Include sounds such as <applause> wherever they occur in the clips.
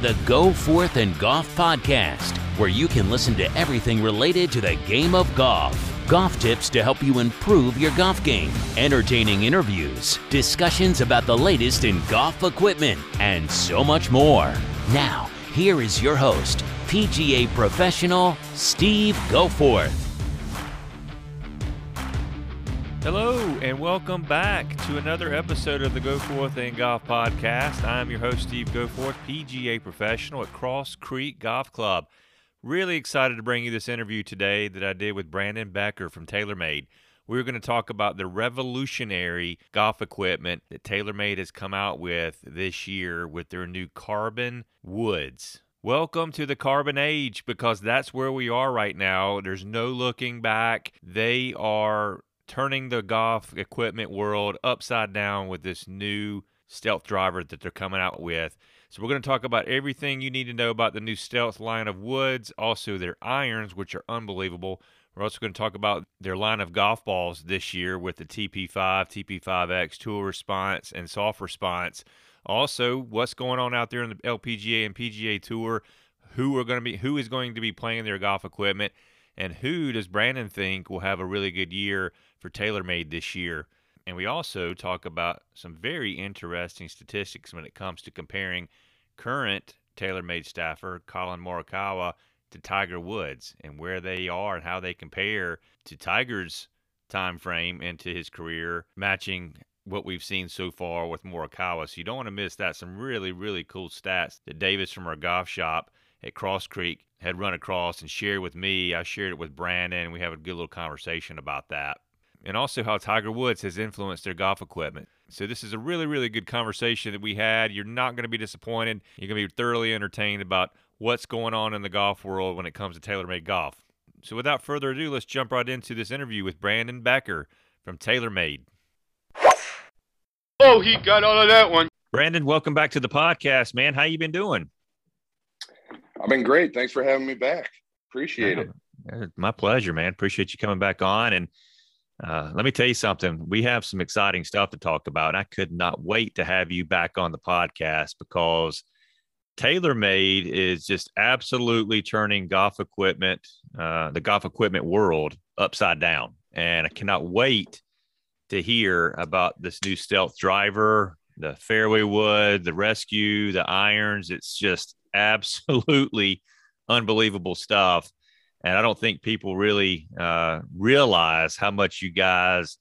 The Go Forth and Golf Podcast, where you can listen to everything related to the game of golf. Golf tips to help you improve your golf game, entertaining interviews, discussions about the latest in golf equipment, and so much more. Now, here is your host, PGA professional Steve Goforth. Hello, and welcome back to another episode of the Go Forth and Golf Podcast. I'm your host, Steve Goforth, PGA professional at Cross Creek Golf Club. Really excited to bring you this interview today that I did with Brandon Becker from TaylorMade. We're going to talk about the revolutionary golf equipment that TaylorMade has come out with this year with their new carbon woods. Welcome to the carbon age because that's where we are right now. There's no looking back. They are turning the golf equipment world upside down with this new stealth driver that they're coming out with. So we're going to talk about everything you need to know about the new stealth line of woods, also their irons, which are unbelievable. We're also going to talk about their line of golf balls this year with the TP5, TP5X, Tour Response, and Soft Response. Also, what's going on out there in the LPGA and PGA Tour? Who are going to be who is going to be playing their golf equipment, and who does Brandon think will have a really good year for TaylorMade this year. And we also talk about some very interesting statistics when it comes to comparing current TaylorMade staffer Collin Morikawa to Tiger Woods and where they are and how they compare to Tiger's time frame and to his career, matching what we've seen so far with Morikawa. So you don't want to miss that. Some really, really cool stats that Davis from our golf shop at Cross Creek had run across and shared with me. I shared it with Brandon, and we have a good little conversation about that and also how Tiger Woods has influenced their golf equipment. So this is a really, really good conversation that we had. You're not going to be disappointed. You're going to be thoroughly entertained about what's going on in the golf world when it comes to TaylorMade golf. So without further ado, let's jump right into this interview with Brandon Becker from TaylorMade. Oh, he got all of that one. Brandon, welcome back to the podcast, man. How you been doing? I've been great. Thanks for having me back. Appreciate yeah, it. My pleasure, man. Appreciate you coming back on and uh, let me tell you something. We have some exciting stuff to talk about. I could not wait to have you back on the podcast because TaylorMade is just absolutely turning golf equipment, uh, the golf equipment world, upside down. And I cannot wait to hear about this new stealth driver, the fairway wood, the rescue, the irons. It's just <laughs> absolutely unbelievable stuff. And I don't think people really uh, realize how much you guys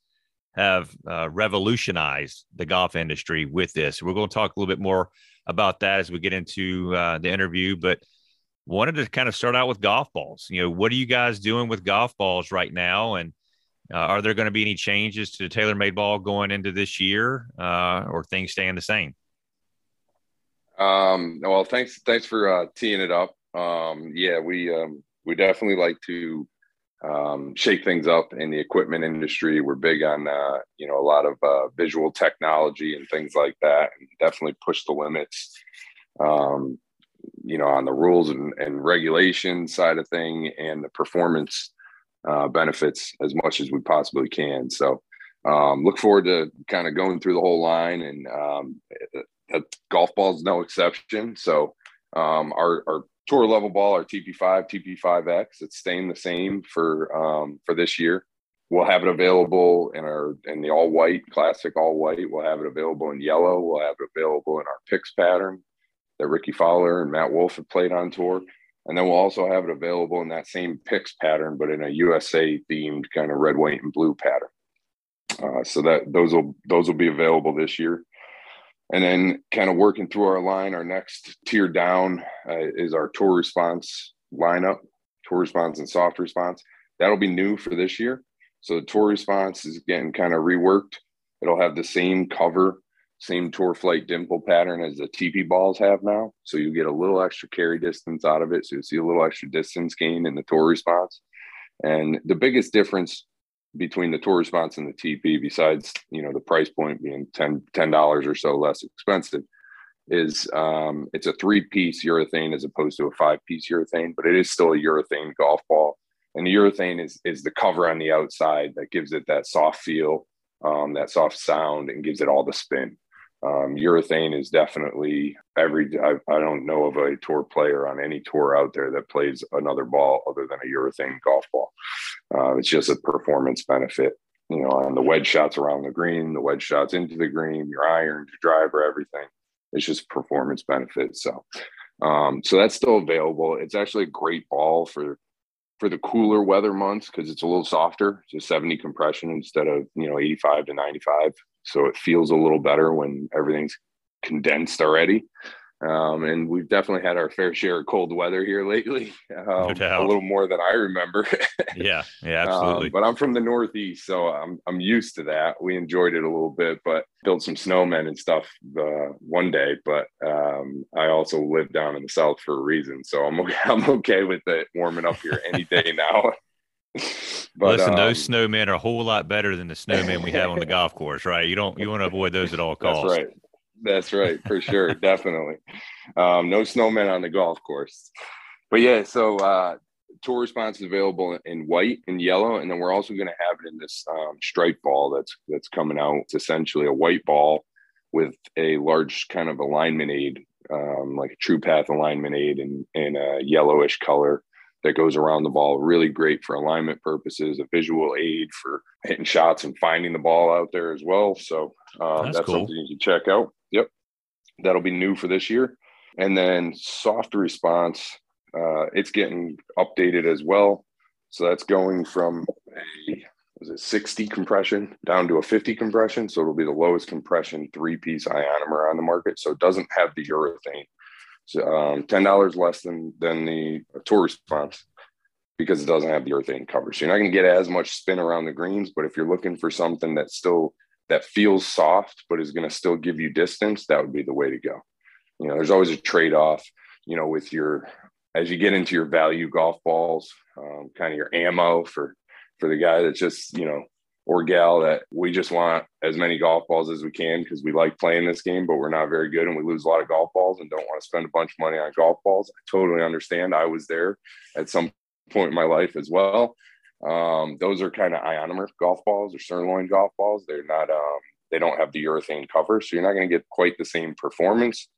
have uh, revolutionized the golf industry with this. We're going to talk a little bit more about that as we get into uh, the interview, but wanted to kind of start out with golf balls. You know, what are you guys doing with golf balls right now? And uh, are there going to be any changes to the TaylorMade ball going into this year uh, or things staying the same? Um, well, thanks, thanks for uh, teeing it up. Um, yeah, we, um, we definitely like to um, shake things up in the equipment industry. We're big on uh, you know a lot of uh, visual technology and things like that, and definitely push the limits. Um, you know, on the rules and, and regulation side of thing, and the performance uh, benefits as much as we possibly can. So, um, look forward to kind of going through the whole line, and um, golf ball is no exception. So, um, our, our tour level ball, our TP5, TP5X. It's staying the same for um, for this year. We'll have it available in our in the all white classic all white. We'll have it available in yellow. We'll have it available in our pix pattern that Rickie Fowler and Matt Wolff have played on tour. And then we'll also have it available in that same pix pattern, but in a USA themed kind of red, white, and blue pattern. Uh, so that those will those will be available this year and then kind of working through our line our next tier down uh, is our tour response lineup tour response and soft response. That'll be new for this year. So the tour response is getting kind of reworked. It'll have the same cover same tour flight dimple pattern as the tp balls have now. So you get a little extra carry distance out of it. So you see a little extra distance gain in the tour response. And the biggest difference between the tour response and the TP, besides you know the price point being 10 dollars or so less expensive, is um, it's a three piece urethane as opposed to a five piece urethane, but it is still a urethane golf ball. And the urethane is is the cover on the outside that gives it that soft feel, um, that soft sound, and gives it all the spin. Um, urethane is definitely every. I, I don't know of a tour player on any tour out there that plays another ball other than a urethane golf ball. Uh, it's just a performance benefit. You know, on the wedge shots around the green, the wedge shots into the green, your iron, your driver, everything. It's just performance benefit. So, um, so that's still available. It's actually a great ball for for the cooler weather months because it's a little softer. A 70 compression instead of you know 85 to 95 so it feels a little better when everything's condensed already. Um, and we've definitely had our fair share of cold weather here lately, um, no a little more than I remember. <laughs> yeah, yeah, absolutely. Um, but I'm from the Northeast, so I'm I'm used to that. We enjoyed it a little bit, but built some snowmen and stuff uh, one day. But um, I also live down in the South for a reason, so I'm okay, <laughs> I'm okay with it warming up here any day now. <laughs> But, Listen, um, those snowmen are a whole lot better than the snowmen we have on the <laughs> golf course, right? You don't you want to avoid those at all costs. That's right. That's right, for sure, <laughs> definitely. Um, no snowmen on the golf course. But yeah, so uh, tour response is available in white and yellow, and then we're also going to have it in this um, stripe ball that's that's coming out. It's essentially a white ball with a large kind of alignment aid, um, like a True Path alignment aid in in a yellowish color that goes around the ball. Really great for alignment purposes, a visual aid for hitting shots and finding the ball out there as well. So um, that's, that's cool. something you can check out. Yep. That'll be new for this year. And then soft response, uh, it's getting updated as well. So that's going from a was it 60 compression down to a 50 compression. So it'll be the lowest compression three piece ionomer on the market. So it doesn't have the urethane um, ten dollars less than than the tour response because it doesn't have the urethane cover. So you're not going to get as much spin around the greens. But if you're looking for something that still that feels soft but is going to still give you distance, that would be the way to go. You know, there's always a trade off. You know, with your as you get into your value golf balls, um, kind of your ammo for for the guy that's just you know or gal that we just want as many golf balls as we can because we like playing this game, but we're not very good and we lose a lot of golf balls and don't want to spend a bunch of money on golf balls. I totally understand. I was there at some point in my life as well. Um, those are kind of ionomer golf balls or Surlyn golf balls. They're not, um, they don't have the urethane cover, so you're not going to get quite the same performance.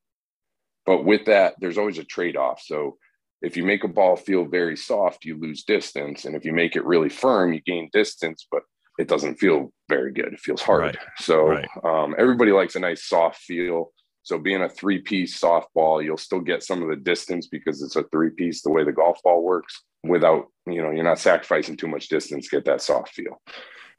But with that, there's always a trade off. So if you make a ball feel very soft, you lose distance. And if you make it really firm, you gain distance. But it doesn't feel very good. It feels hard. Right. So right. Um, everybody likes a nice soft feel. So being a three piece softball, you'll still get some of the distance because it's a three piece the way the golf ball works without, you know, you're not sacrificing too much distance, get that soft feel.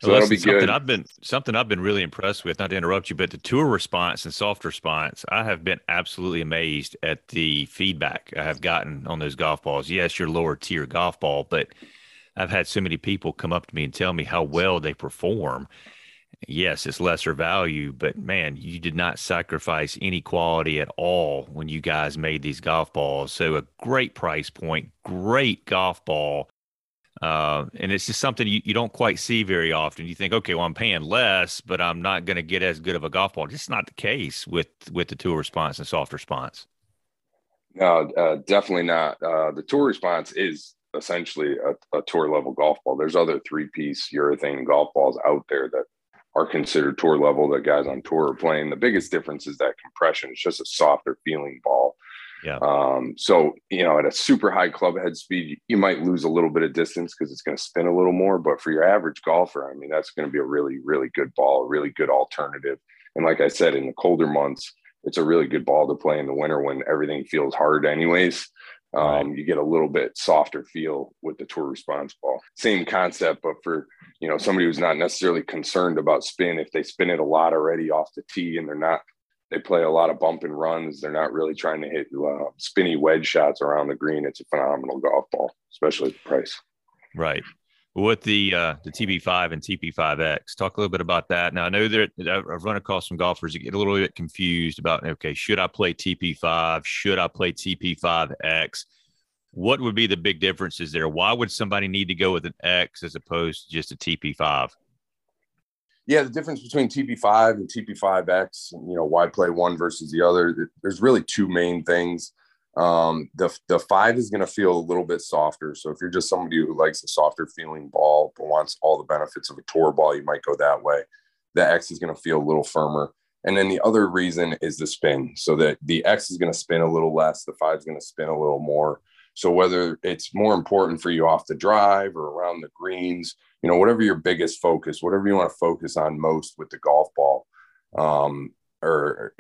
So well, that'll be something good. I've been something I've been really impressed with, not to interrupt you, but the tour response and soft response, I have been absolutely amazed at the feedback I have gotten on those golf balls. Yes, your lower tier golf ball, but I've had so many people come up to me and tell me how well they perform. Yes, it's lesser value, but man, you did not sacrifice any quality at all when you guys made these golf balls. So a great price point, great golf ball. Uh, and it's just something you, you don't quite see very often. You think, okay, well, I'm paying less, but I'm not going to get as good of a golf ball. It's not the case with with the tour response and soft response. No, uh, definitely not. Uh, the tour response is essentially a, a tour level golf ball. There's other three piece urethane golf balls out there that are considered tour level that guys on tour are playing. The biggest difference is that compression. It's just a softer feeling ball. Yeah. Um, so you know, at a super high club head speed, you might lose a little bit of distance because it's going to spin a little more. But for your average golfer, I mean, that's going to be a really, really good ball, a really good alternative. And like I said, in the colder months, it's a really good ball to play in the winter when everything feels hard, anyways. Um, right. You get a little bit softer feel with the tour response ball. Same concept, but for you know somebody who's not necessarily concerned about spin, if they spin it a lot already off the tee and they're not, they play a lot of bump and runs. They're not really trying to hit uh, spinny wedge shots around the green. It's a phenomenal golf ball, especially at the price. Right with the uh, the TP5 and TP5X. Talk a little bit about that. Now I know that I've run across some golfers that get a little bit confused about okay, should I play TP5? Should I play TP5X? What would be the big differences there? Why would somebody need to go with an X as opposed to just a TP5? Yeah, the difference between TP5 and TP5X, you know, why play one versus the other? There's really two main things. Um, the the five is going to feel a little bit softer. So if you're just somebody who likes a softer feeling ball but wants all the benefits of a tour ball, you might go that way. The X is going to feel a little firmer. And then the other reason is the spin. So that the X is going to spin a little less, the five is going to spin a little more. So whether it's more important for you off the drive or around the greens, you know, whatever your biggest focus, whatever you want to focus on most with the golf ball, um, or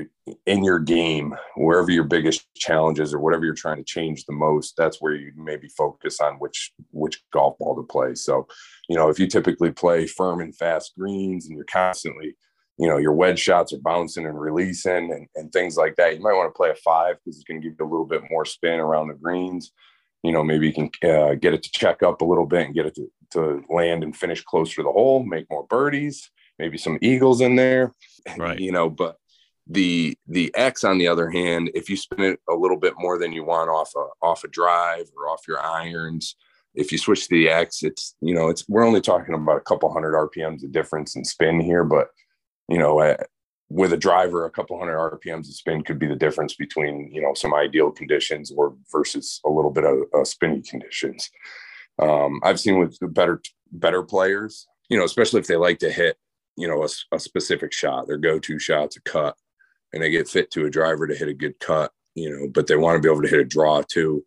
in your game, wherever your biggest challenges or whatever you're trying to change the most, that's where you maybe focus on which which golf ball to play. So, you know, if you typically play firm and fast greens and you're constantly, you know, your wedge shots are bouncing and releasing and, and things like that, you might want to play a five because it's going to give you a little bit more spin around the greens. You know, maybe you can uh, get it to check up a little bit and get it to, to land and finish closer to the hole, make more birdies, maybe some eagles in there. <laughs> Right. You know, but the the X, on the other hand, if you spin it a little bit more than you want off a off a drive or off your irons, if you switch to the X, it's you know it's we're only talking about a couple hundred RPMs of difference in spin here, but you know uh, with a driver, a couple hundred RPMs of spin could be the difference between you know some ideal conditions or versus a little bit of uh, spinny conditions. Um, I've seen with better better players, you know, especially if they like to hit you know a, a specific shot, their go-to shot's a cut and they get fit to a driver to hit a good cut, you know, but they want to be able to hit a draw too,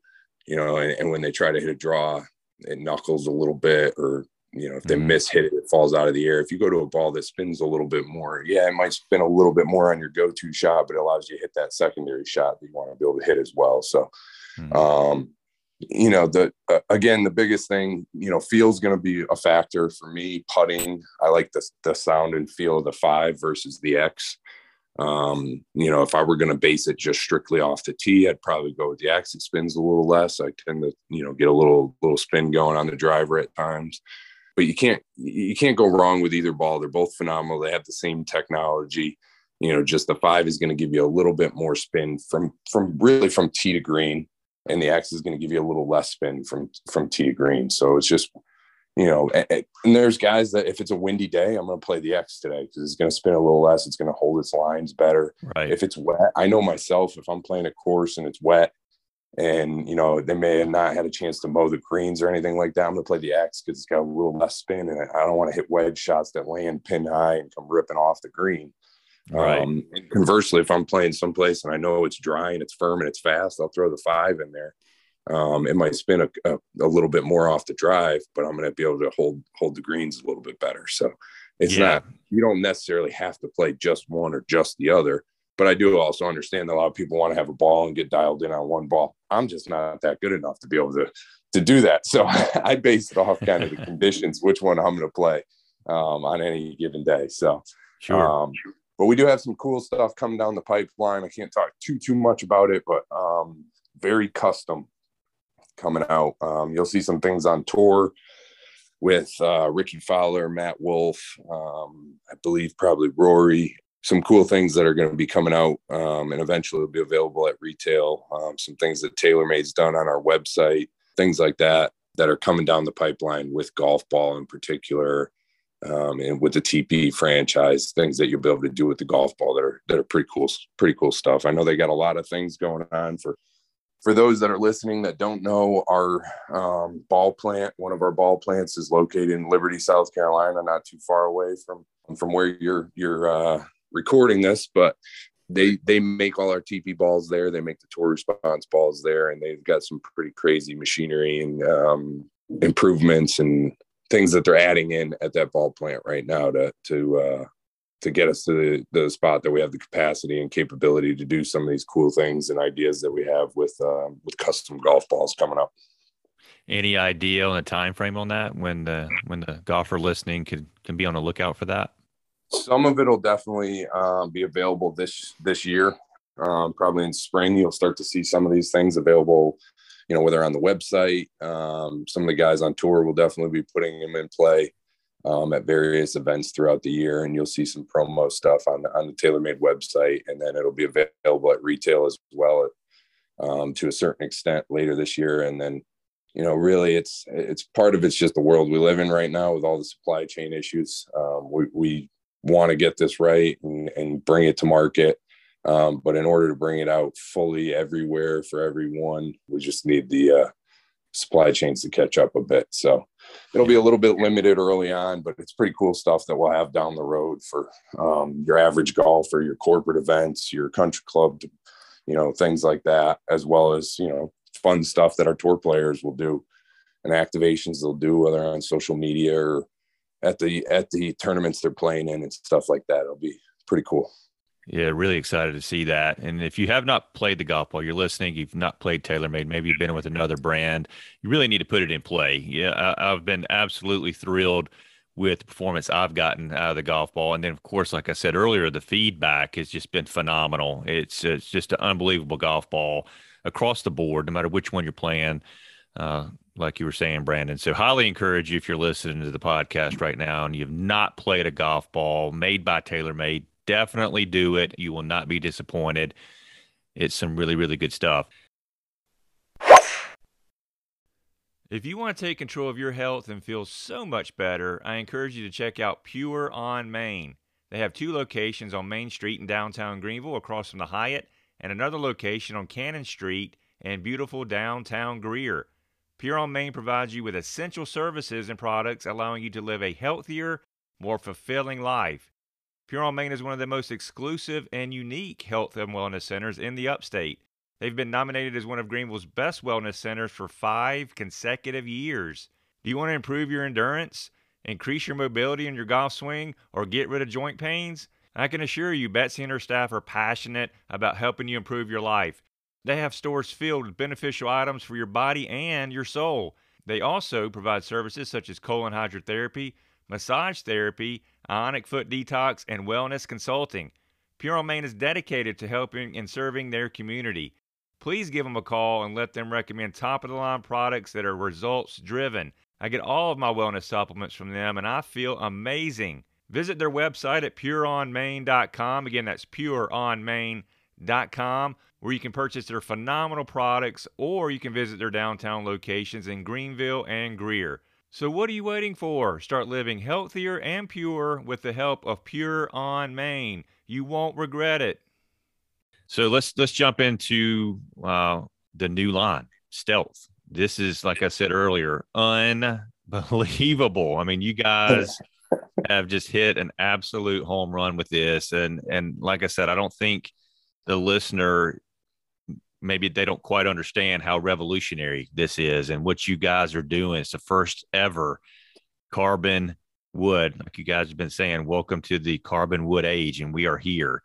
you know, and, and when they try to hit a draw, it knuckles a little bit or you know, if they mm-hmm. miss hit it, it falls out of the air. If you go to a ball that spins a little bit more, yeah, it might spin a little bit more on your go-to shot, but it allows you to hit that secondary shot that you want to be able to hit as well. So, mm-hmm. um, you know, the uh, again, the biggest thing, you know, feels going to be a factor for me. Putting, I like the the sound and feel of the five versus the X. Um, you know, if I were going to base it just strictly off the tee, I'd probably go with the X. It spins a little less. I tend to, you know, get a little little spin going on the driver at times. But you can't you can't go wrong with either ball. They're both phenomenal. They have the same technology. You know, just the five is going to give you a little bit more spin from from really from tee to green, and the X is going to give you a little less spin from from tee to green. So it's just you know, and, and, there's guys that if it's a windy day, I'm going to play the X today because it's going to spin a little less. It's going to hold its lines better. Right. If it's wet, I know myself, if I'm playing a course and it's wet and, you know, they may have not had a chance to mow the greens or anything like that, I'm going to play the X because it's got a little less spin and I don't want to hit wedge shots that land pin high and come ripping off the green. Right. Um, conversely, if I'm playing someplace and I know it's dry and it's firm and it's fast, I'll throw the five in there um, it might spin a, a, a, little bit more off the drive, but I'm going to be able to hold hold the greens a little bit better. So it's yeah. not you don't necessarily have to play just one or just the other. But I do also understand that a lot of people want to have a ball and get dialed in on one ball. I'm just not that good enough to be able to to do that. So <laughs> I base it off kind of the <laughs> conditions, which one I'm going to play um, on any given day. So sure. Um, but we do have some cool stuff coming down the pipeline. I can't talk too too much about it, but um, very custom coming out. Um, you'll see some things on tour with uh, Rickie Fowler, Matt Wolff, um, I believe probably Rory. Some cool things that are going to be coming out um, and eventually will be available at retail. Um, some things that TaylorMade's done on our website, things like that that are coming down the pipeline with golf ball in particular. Um, and with the TP franchise, things that you'll be able to do with the golf ball that are that are pretty cool, pretty cool stuff. I know they got a lot of things going on for for those that are listening that don't know, our um, ball plant, one of our ball plants, is located in Liberty, South Carolina, not too far away from from where you're you're uh, recording this. But they they make all our TP balls there. They make the tour response balls there, and they've got some pretty crazy machinery and um, improvements and things that they're adding in at that ball plant right now to to uh, to get us to the, the spot that we have the capacity and capability to do some of these cool things and ideas that we have with um, with custom golf balls coming up. Any idea on a time frame on that when the when the golfer listening could can be on the lookout for that? Some of it will definitely uh, be available this this year. Um, probably in spring, you'll start to see some of these things available. You know, whether on the website, um, some of the guys on tour will definitely be putting them in play um, at various events throughout the year, and you'll see some promo stuff on the, on the TaylorMade website, and then it'll be available at retail as well, um, to a certain extent later this year. And then, you know, really, it's it's part of it's just the world we live in right now with all the supply chain issues. Um, we we want to get this right and, and bring it to market. Um, but in order to bring it out fully everywhere for everyone, we just need the uh, supply chains to catch up a bit. So it'll be a little bit limited early on, but it's pretty cool stuff that we'll have down the road for um, your average golfer, your corporate events, your country club, you know, things like that, as well as, you know, fun stuff that our tour players will do and activations they'll do, whether on social media or at the at the tournaments they're playing in and stuff like that. It'll be pretty cool. Yeah, really excited to see that. And if you have not played the golf ball, you're listening, you've not played TaylorMade, maybe you've been with another brand, you really need to put it in play. Yeah, I, have been absolutely thrilled with the performance I've gotten out of the golf ball. And then, of course, like I said earlier, the feedback has just been phenomenal. It's, it's just an unbelievable golf ball across the board, no matter which one you're playing. Uh, like you were saying, Brandon. So, highly encourage you if you're listening to the podcast right now and you've not played a golf ball made by TaylorMade, definitely do it. You will not be disappointed. It's some really, really good stuff. If you want to take control of your health and feel so much better, I encourage you to check out Pure on Main. They have two locations on Main Street in downtown Greenville across from the Hyatt, and another location on Cannon Street in beautiful downtown Greer. Pure on Main provides you with essential services and products allowing you to live a healthier, more fulfilling life. Pure on Main is one of the most exclusive and unique health and wellness centers in the upstate. They've been nominated as one of Greenville's best wellness centers for five consecutive years. Do you want to improve your endurance, increase your mobility in your golf swing, or get rid of joint pains? I can assure you, Betsy and her staff are passionate about helping you improve your life. They have stores filled with beneficial items for your body and your soul. They also provide services such as colon hydrotherapy, massage therapy, ionic foot detox, and wellness consulting. Pure on Main is dedicated to helping and serving their community. Please give them a call and let them recommend top of the line products that are results driven. I get all of my wellness supplements from them and I feel amazing. Visit their website at pureonmain.com. Again, that's pureonmain.com, where you can purchase their phenomenal products or you can visit their downtown locations in Greenville and Greer. So, what are you waiting for? Start living healthier and pure with the help of Pure on Main. You won't regret it. So let's let's jump into uh, the new line, Stealth. This is, like I said earlier, unbelievable. I mean, you guys <laughs> have just hit an absolute home run with this, and and like I said, I don't think the listener maybe they don't quite understand how revolutionary this is and what you guys are doing. It's the first ever carbon wood, like you guys have been saying. Welcome to the carbon wood age, and we are here.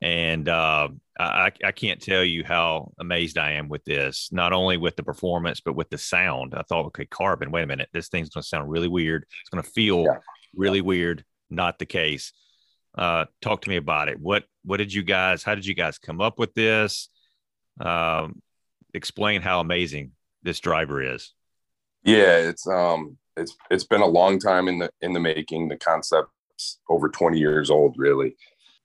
And uh, I, I can't tell you how amazed I am with this, not only with the performance, but with the sound. I thought, okay, carbon, wait a minute, this thing's going to sound really weird. It's going to feel yeah. really weird. Not the case. Uh, talk to me about it. What what did you guys? How did you guys come up with this? Um, explain how amazing this driver is. Yeah, it's um, it's it's been a long time in the in the making. The concept's over twenty years old, really.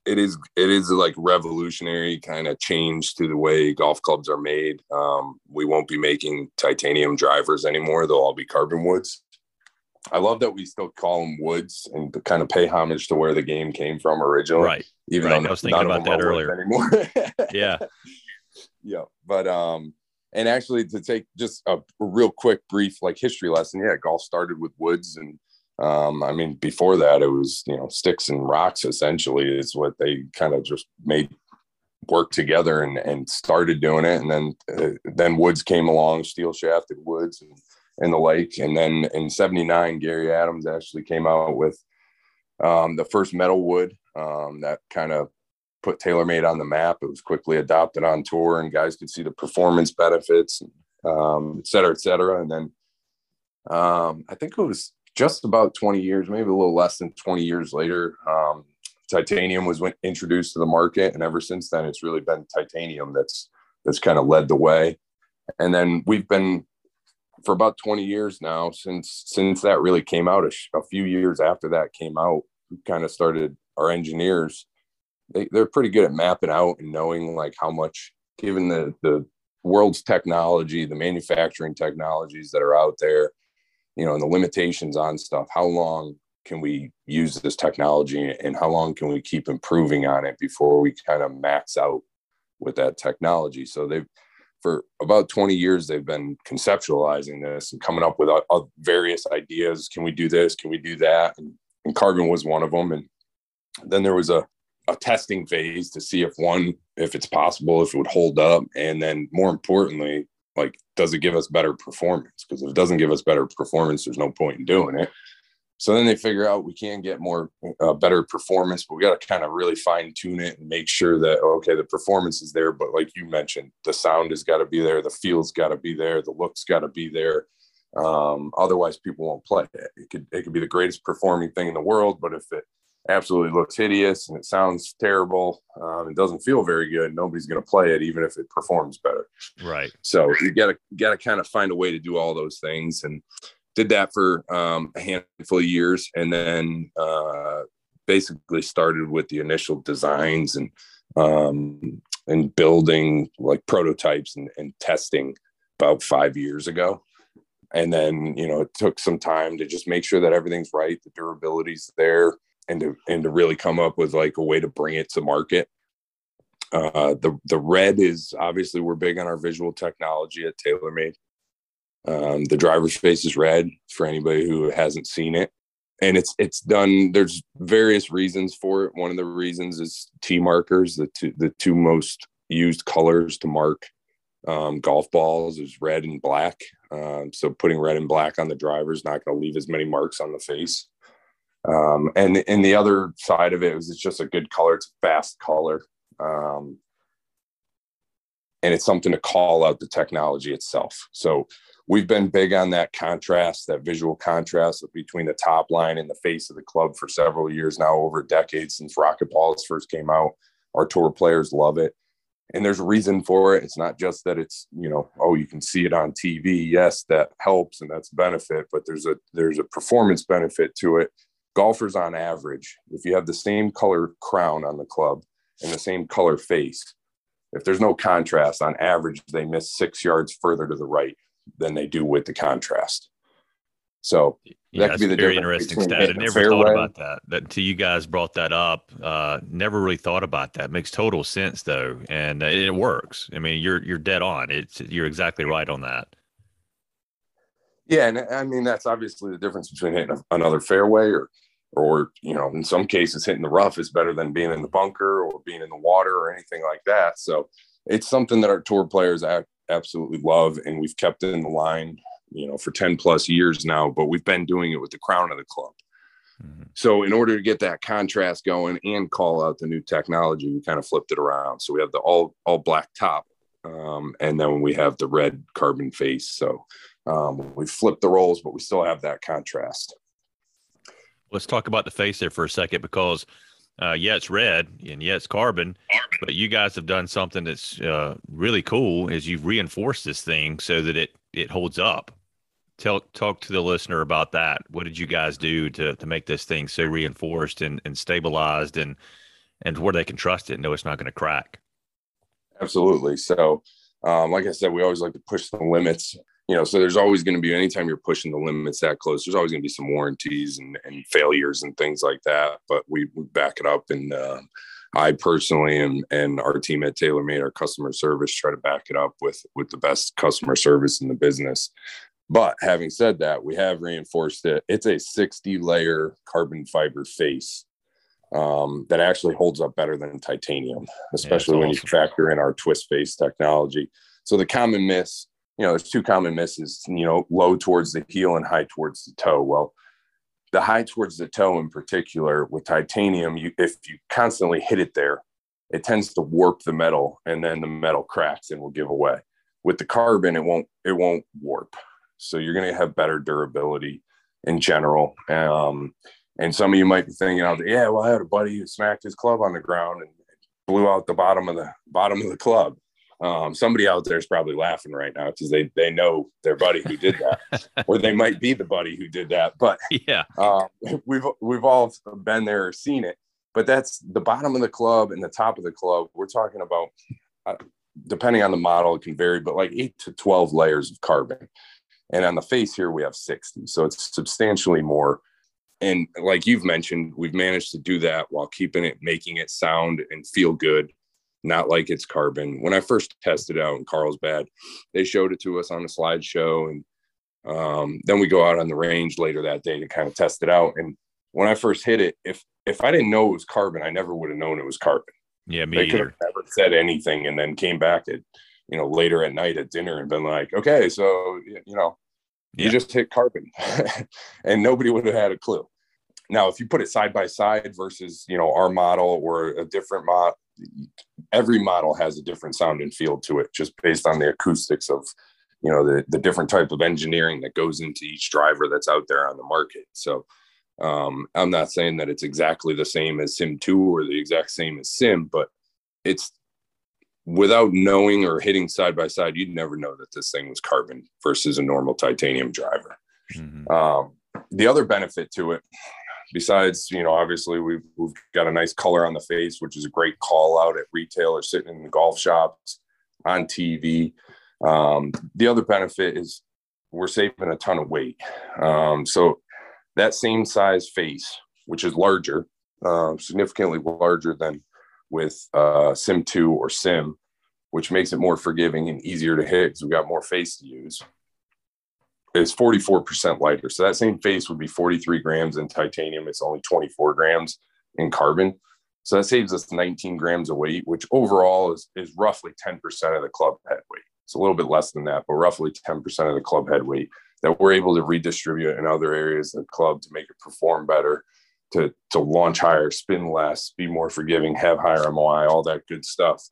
It is it is like revolutionary kind of change to the way golf clubs are made. Um, we won't be making titanium drivers anymore; they'll all be carbon woods. I love that we still call them woods and to kind of pay homage to where the game came from originally. Right. Even right. though I was thinking about that earlier. Anymore. <laughs> yeah yeah but um and actually to take just a real quick brief like history lesson yeah golf started with woods and um i mean before that it was you know sticks and rocks essentially is what they kind of just made work together and and started doing it. And then uh, then woods came along steel shafted woods and and the like. And then in 79 gary adams actually came out with um, the first metal wood um, that kind of put TaylorMade on the map. It was quickly adopted on tour, and guys could see the performance benefits, um, et cetera, et cetera. And then um, I think it was just about 20 years, maybe a little less than 20 years later, um, titanium was introduced to the market, and ever since then, it's really been titanium that's that's kind of led the way. And then we've been for about 20 years now since since that really came out. A, sh- a few years after that came out, we kind of started our engineers they, they're pretty good at mapping out and knowing like how much given the the world's technology the manufacturing technologies that are out there you know and the limitations on stuff how long can we use this technology and how long can we keep improving on it before we kind of max out with that technology? So they've for about 20 years they've been conceptualizing this and coming up with uh, uh, various ideas. Can we do this? Can we do that? And, and carbon was one of them and then there was a, a testing phase to see if one if it's possible if it would hold up and then more importantly like does it give us better performance because if it doesn't give us better performance there's no point in doing it so then they figure out we can get more uh, better performance, but we got to kind of really fine tune it and make sure that okay, the performance is there. But like you mentioned, the sound has got to be there, the feel's got to be there, the looks got to be there. Um, otherwise, people won't play it. It could it could be the greatest performing thing in the world, but if it absolutely looks hideous and it sounds terrible, um, it doesn't feel very good. Nobody's going to play it, even if it performs better. Right. So you got to got to kind of find a way to do all those things and did that for um, a handful of years and then uh, basically started with the initial designs and um, and building like prototypes and, and testing about five years ago and then you know it took some time to just make sure that everything's right the durability's there and to and to really come up with like a way to bring it to market uh, the the red is obviously we're big on our visual technology at TaylorMade um, the driver's face is red for anybody who hasn't seen it, and it's it's done. There's various reasons for it. One of the reasons is T markers, the two the two most used colors to mark um, golf balls is red and black. Um, so putting red and black on the driver is not going to leave as many marks on the face. Um, and and the other side of it was it's just a good color. It's a fast color. Um, and it's something to call out the technology itself. So we've been big on that contrast, that visual contrast between the top line and the face of the club for several years now, over decades since Rocket RocketBallz first came out. Our tour players love it. And there's a reason for it. It's not just that it's, you know, oh, you can see it on TV. Yes, that helps and that's benefit, but there's a there's a performance benefit to it. Golfers on average, if you have the same color crown on the club and the same color face, if there's no contrast, on average, they miss six yards further to the right than they do with the contrast. So yeah, that could be the very interesting stat. I never thought about that. That until you guys brought that up, uh, never really thought about that. Makes total sense though, and it works. I mean, you're you're dead on. It's you're exactly right on that. Yeah, and I mean that's obviously the difference between hitting another fairway or or you know in some cases hitting the rough is better than being in the bunker or being in the water or anything like that. So it's something that our tour players absolutely love and we've kept it in the line you know for 10 plus years now but we've been doing it with the crown of the club. Mm-hmm. so in order to get that contrast going and call out the new technology we kind of flipped it around. So we have the all all black top um, and then we have the red carbon face. So um, we flipped the roles but we still have that contrast Let's talk about the face there for a second because, uh, yeah, it's red and yeah, it's carbon, but you guys have done something that's uh, really cool. Is you've reinforced this thing so that it it holds up. Tell talk to the listener about that. What did you guys do to to make this thing so reinforced and, and stabilized and and where they can trust it, know it's not going to crack? Absolutely. So, um, like I said, we always like to push the limits you know, so there's always going to be anytime you're pushing the limits that close, there's always going to be some warranties and, and failures and things like that. But we, we back it up. And uh, I personally and, and our team at TaylorMade, our customer service, try to back it up with, with the best customer service in the business. But having said that, we have reinforced it. It's a 60 layer carbon fiber face um, that actually holds up better than titanium, especially yeah, when awesome. you factor in our twist face technology. So the common miss you know, there's two common misses, you know, low towards the heel and high towards the toe. Well, the high towards the toe in particular with titanium, you, if you constantly hit it there, it tends to warp the metal and then the metal cracks and will give away. With the carbon, it won't, it won't warp. So you're going to have better durability in general. Um, and some of you might be thinking, out yeah, well, I had a buddy who smacked his club on the ground and blew out the bottom of the bottom of the club um, somebody out there is probably laughing right now because they they know their buddy who did that, <laughs> or they might be the buddy who did that. But yeah, um, <laughs> we've we've all been there or seen it. But that's the bottom of the club and the top of the club. We're talking about, uh, depending on the model, it can vary, but like eight to twelve layers of carbon. And on the face here, we have sixty, so it's substantially more. And like you've mentioned, we've managed to do that while keeping it, making it sound and feel good not like it's carbon. When I first tested out in Carlsbad, they showed it to us on a slideshow. And um, then we go out on the range later that day to kind of test it out. And when I first hit it, if if I didn't know it was carbon, I never would have known it was carbon. Yeah, me they either. could have never said anything and then came back at you know later at night at dinner and been like, okay, so you know, yeah. you just hit carbon, <laughs> and nobody would have had a clue. Now, if you put it side by side versus you know our model or a different model, every model has a different sound and feel to it, just based on the acoustics of you know the the different type of engineering that goes into each driver that's out there on the market. So um, I'm not saying that it's exactly the same as Sim 2 or the exact same as Sim, but it's without knowing or hitting side by side, you'd never know that this thing was carbon versus a normal titanium driver. Mm-hmm. Um, the other benefit to it, besides, you know, obviously we've, we've got a nice color on the face, which is a great call out at retail or sitting in the golf shops on TV. Um, the other benefit is we're saving a ton of weight. Um, so that same size face, which is larger, uh, significantly larger than with uh, Sim 2 or Sim, which makes it more forgiving and easier to hit because we've got more face to use, is 44% lighter. So that same face would be 43 grams in titanium. It's only 24 grams in carbon. So that saves us 19 grams of weight, which overall is, is roughly 10% of the club head weight. It's a little bit less than that, but roughly 10% of the club head weight that we're able to redistribute in other areas of the club to make it perform better, to to launch higher, spin less, be more forgiving, have higher MOI, all that good stuff.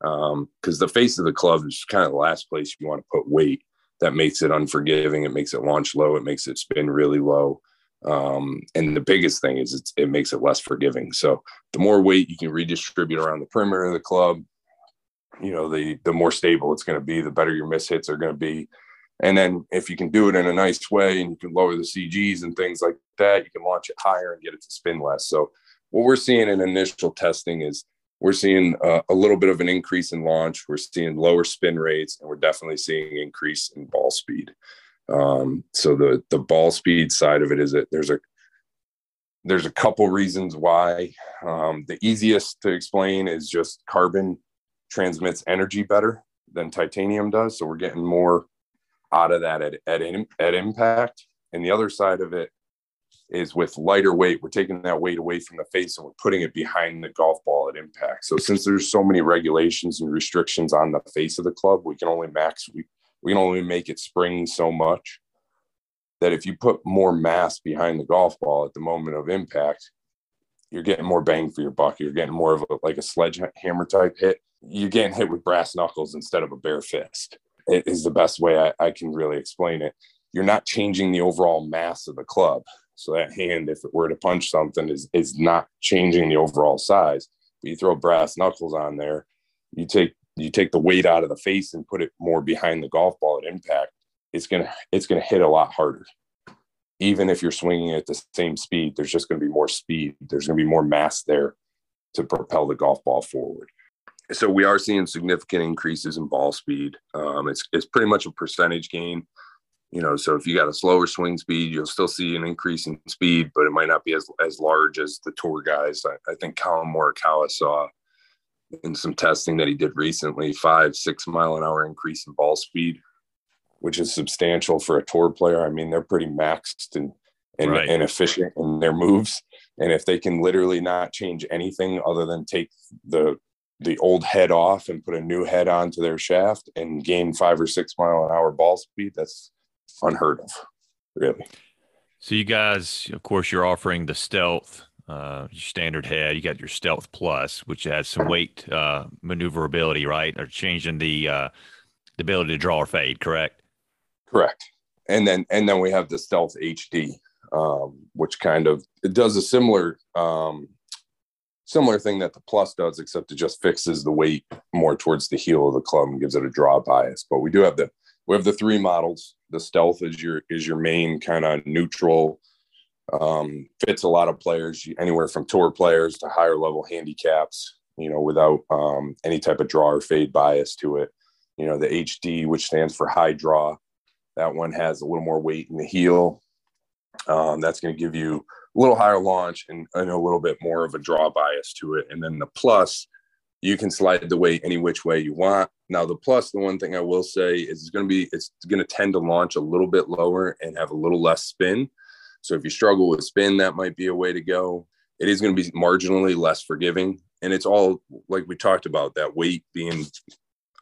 Because um, the face of the club is kind of the last place you want to put weight. That makes it unforgiving. It makes it launch low. It makes it spin really low. Um, and the biggest thing is it makes it less forgiving. So the more weight you can redistribute around the perimeter of the club, you know, the the more stable it's going to be, the better your miss hits are going to be. And then if you can do it in a nice way and you can lower the CGs and things like that, you can launch it higher and get it to spin less. So what we're seeing in initial testing is we're seeing uh, a little bit of an increase in launch. We're seeing lower spin rates, and we're definitely seeing increase in ball speed. Um, so the the ball speed side of it is that there's a there's a couple reasons why. Um, the easiest to explain is just carbon transmits energy better than titanium does. So we're getting more out of that at, at, at impact. And the other side of it is with lighter weight, we're taking that weight away from the face and we're putting it behind the golf ball at impact. So since there's so many regulations and restrictions on the face of the club, we can only max we, we can only make it spring so much that if you put more mass behind the golf ball at the moment of impact, you're getting more bang for your buck. You're getting more of a like a sledgehammer type hit. You're getting hit with brass knuckles instead of a bare fist It is the best way I, I can really explain it. You're not changing the overall mass of the club. So that hand, if it were to punch something, is is not changing the overall size. But you throw brass knuckles on there, you take you take the weight out of the face and put it more behind the golf ball at impact. It's gonna it's gonna hit a lot harder. Even if you're swinging at the same speed, there's just going to be more speed. There's going to be more mass there to propel the golf ball forward so we are seeing significant increases in ball speed. Um, it's it's pretty much a percentage gain. You know, so if you got a slower swing speed, you'll still see an increase in speed, but it might not be as as large as the tour guys. I, I think Collin Morikawa saw in some testing that he did recently, five six mile an hour increase in ball speed, which is substantial for a tour player. I mean, they're pretty maxed and and, right. and efficient in their moves. And if they can literally not change anything other than take the the old head off and put a new head onto their shaft and gain five or six mile an hour ball speed, that's unheard of, really. So you guys, of course, you're offering the stealth, uh, your standard head. You got your stealth plus, which has some weight uh, maneuverability, right? Or changing the uh, the ability to draw or fade, correct? Correct. And then and then we have the stealth HD, um, which kind of it does a similar um, similar thing that the plus does, except it just fixes the weight more towards the heel of the club and gives it a draw bias. But we do have the we have the three models. The stealth is your is your main kind of neutral. Um, fits a lot of players, anywhere from tour players to higher level handicaps. You know, without um, any type of draw or fade bias to it. You know, the HD, which stands for high draw, that one has a little more weight in the heel. Um, that's going to give you a little higher launch and, and, a little bit more of a draw bias to it. And then the plus you can slide the weight any which way you want. Now the plus, the one thing I will say is it's going to be it's going to tend to launch a little bit lower and have a little less spin. So if you struggle with spin, that might be a way to go. It is going to be marginally less forgiving, and it's all like we talked about that weight being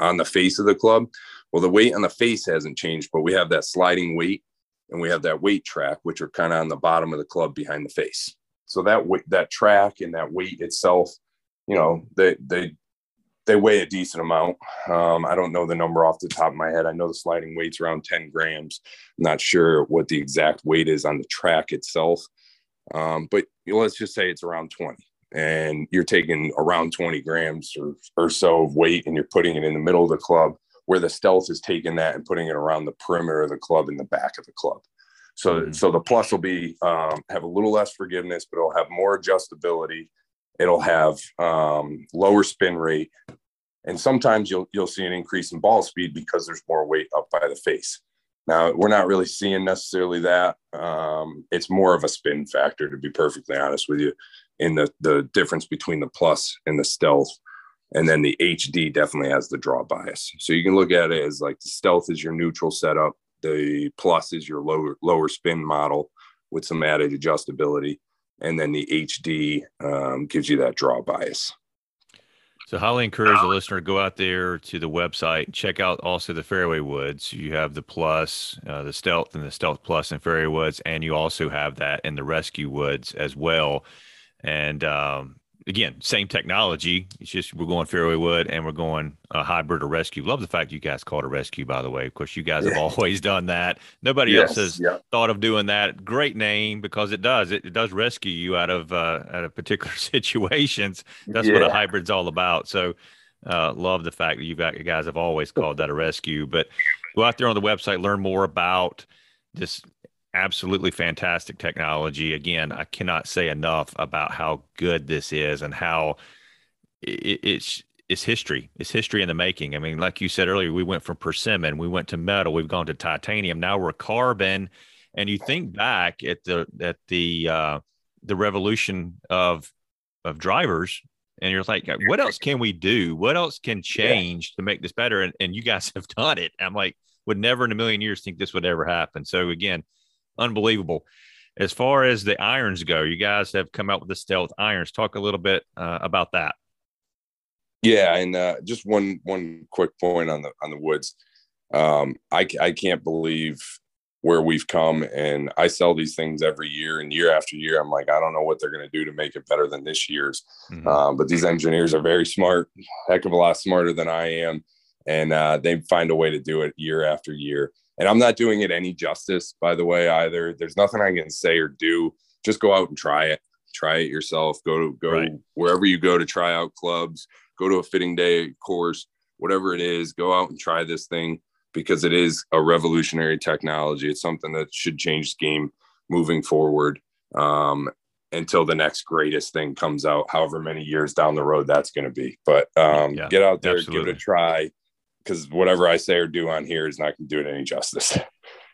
on the face of the club. Well, the weight on the face hasn't changed, but we have that sliding weight and we have that weight track, which are kind of on the bottom of the club behind the face. So that weight, that track and that weight itself, you know, they they they weigh a decent amount. Um, I don't know the number off the top of my head. I know the sliding weight's around 10 grams. I'm not sure what the exact weight is on the track itself, um, but let's just say it's around 20 and you're taking around 20 grams or, or so of weight and you're putting it in the middle of the club where the stealth is taking that and putting it around the perimeter of the club in the back of the club so mm-hmm. so the plus will be um, have a little less forgiveness but it'll have more adjustability it'll have um, lower spin rate. And sometimes you'll you'll see an increase in ball speed because there's more weight up by the face. Now we're not really seeing necessarily that. Um, it's more of a spin factor to be perfectly honest with you in the the difference between the plus and the stealth. And then the hd definitely has the draw bias. So you can look at it as like the stealth is your neutral setup. The plus is your lower lower spin model with some added adjustability and then the hd um, gives you that draw bias so highly encourage the listener to go out there to the website, check out also the fairway woods. You have the plus, uh, the stealth, and the stealth plus in fairway woods, and you also have that in the rescue woods as well. And um, again, same technology. It's just we're going fairway wood and we're going a hybrid or rescue. Love the fact you guys called a rescue, by the way. Of course, you guys yeah. have <laughs> always done that. Nobody yes, else has yeah. thought of doing that. Great name because it does. It, it does rescue you out of uh, out of particular <laughs> situations. That's yeah. what a hybrid's all about. So, uh, love the fact that you you guys have always called that a rescue. But go out there on the website, learn more about this absolutely fantastic technology. Again, I cannot say enough about how good this is and how it, it's it's history. It's history in the making. I mean, like you said earlier, we went from persimmon, we went to metal, we've gone to titanium, now we're carbon. And you think back at the at the uh, the revolution of of drivers, and you're like, what else can we do? What else can change yeah. to make this better? And, and you guys <laughs> have done it. I'm like, would never in a million years think this would ever happen. So again, unbelievable. As far as the irons go, you guys have come out with the stealth irons. Talk a little bit uh, about that. Yeah, and uh, just one one quick point on the on the woods. Um, I I can't believe where we've come, and I sell these things every year, and year after year, I'm like, I don't know what they're going to do to make it better than this year's. Mm-hmm. Um, but these engineers are very smart, heck of a lot smarter than I am, and uh, they find a way to do it year after year. And I'm not doing it any justice, by the way, either. There's nothing I can say or do. Just go out and try it. Try it yourself. Go to go right. wherever you go to try out clubs, go to a fitting day course, whatever it is, go out and try this thing because it is a revolutionary technology. It's something that should change the game moving forward um, until the next greatest thing comes out, however many years down the road that's going to be. But um, yeah, get out there, absolutely. give it a try because whatever I say or do on here is not going to do it any justice. <laughs>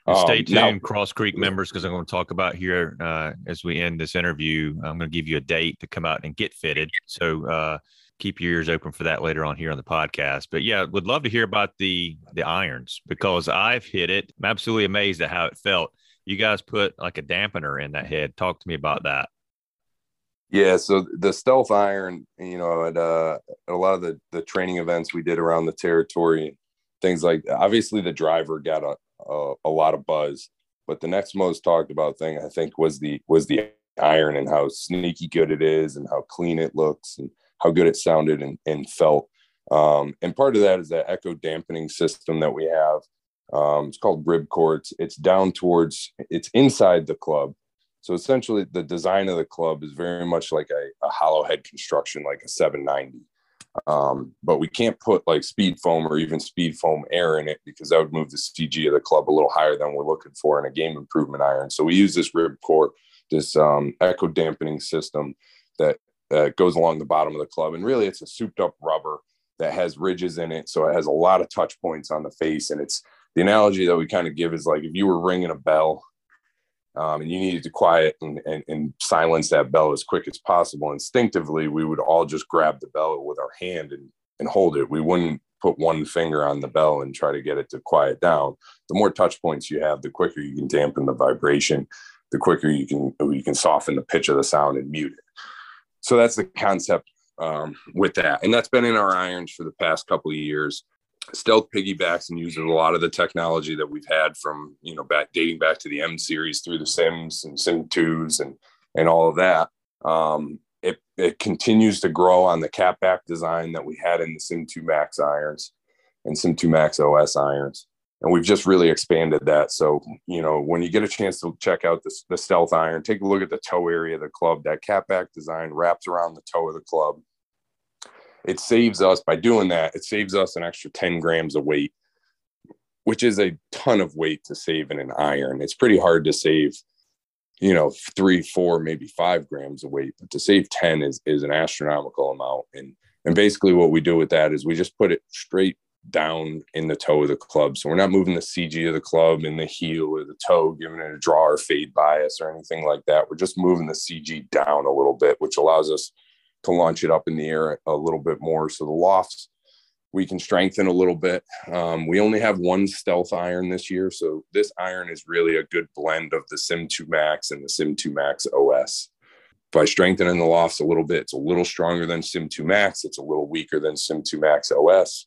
Um, Stay tuned, now, Cross Creek members, because I'm going to talk about here uh, as we end this interview. I'm going to give you a date to come out and get fitted. So uh, keep your ears open for that later on here on the podcast. But yeah, would love to hear about the the irons because I've hit it. I'm absolutely amazed at how it felt. You guys put like a dampener in that head. Talk to me about that. Yeah, so the stealth iron, you know, at, uh, at a lot of the the training events we did around the territory, things like obviously the driver got a, a, a lot of buzz, but the next most talked about thing I think was the was the iron and how sneaky good it is and how clean it looks and how good it sounded and, and felt. Um, and part of that is that echo dampening system that we have. Um, it's called rib It's, it's down towards, it's inside the club. So essentially, the design of the club is very much like a, a hollow head construction, like a 790. Um, but we can't put like speed foam or even speed foam air in it because that would move the CG of the club a little higher than we're looking for in a game improvement iron. So we use this rib core, this um, echo dampening system that uh, goes along the bottom of the club. And really, it's a souped up rubber that has ridges in it. So it has a lot of touch points on the face. And it's the analogy that we kind of give is like if you were ringing a bell um, and you needed to quiet and, and, and, silence that bell as quick as possible. Instinctively, we would all just grab the bell with our hand and, and hold it. We wouldn't put one finger on the bell and try to get it to quiet down. The more touch points you have, the quicker you can dampen the vibration, the quicker you can you can soften the pitch of the sound and mute it. So that's the concept um, with that, and that's been in our irons for the past couple of years stealth piggybacks and uses a lot of the technology that we've had from you know back dating back to the M series through the Sims and Sim twos and and all of that. Um, it it continues to grow on the Cap Back design that we had in the Sim two Max irons and Sim two Max OS irons, and we've just really expanded that. So you know when you get a chance to check out the, the stealth iron, take a look at the toe area of the club. That Cap Back design wraps around the toe of the club it saves us by doing that it saves us an extra 10 grams of weight which is a ton of weight to save in an iron. It's pretty hard to save you know three four maybe five grams of weight but to save 10 is is an astronomical amount. And and basically what we do with that is we just put it straight down in the toe of the club. So we're not moving the cg of the club in the heel or the toe giving it a draw or fade bias or anything like that. We're just moving the cg down a little bit which allows us to launch it up in the air a little bit more. So the lofts we can strengthen a little bit. Um, we only have one stealth iron this year, so this iron is really a good blend of the Sim 2 Max and the Sim 2 Max OS. By strengthening the lofts a little bit, it's a little stronger than Sim 2 Max. It's a little weaker than Sim 2 Max OS.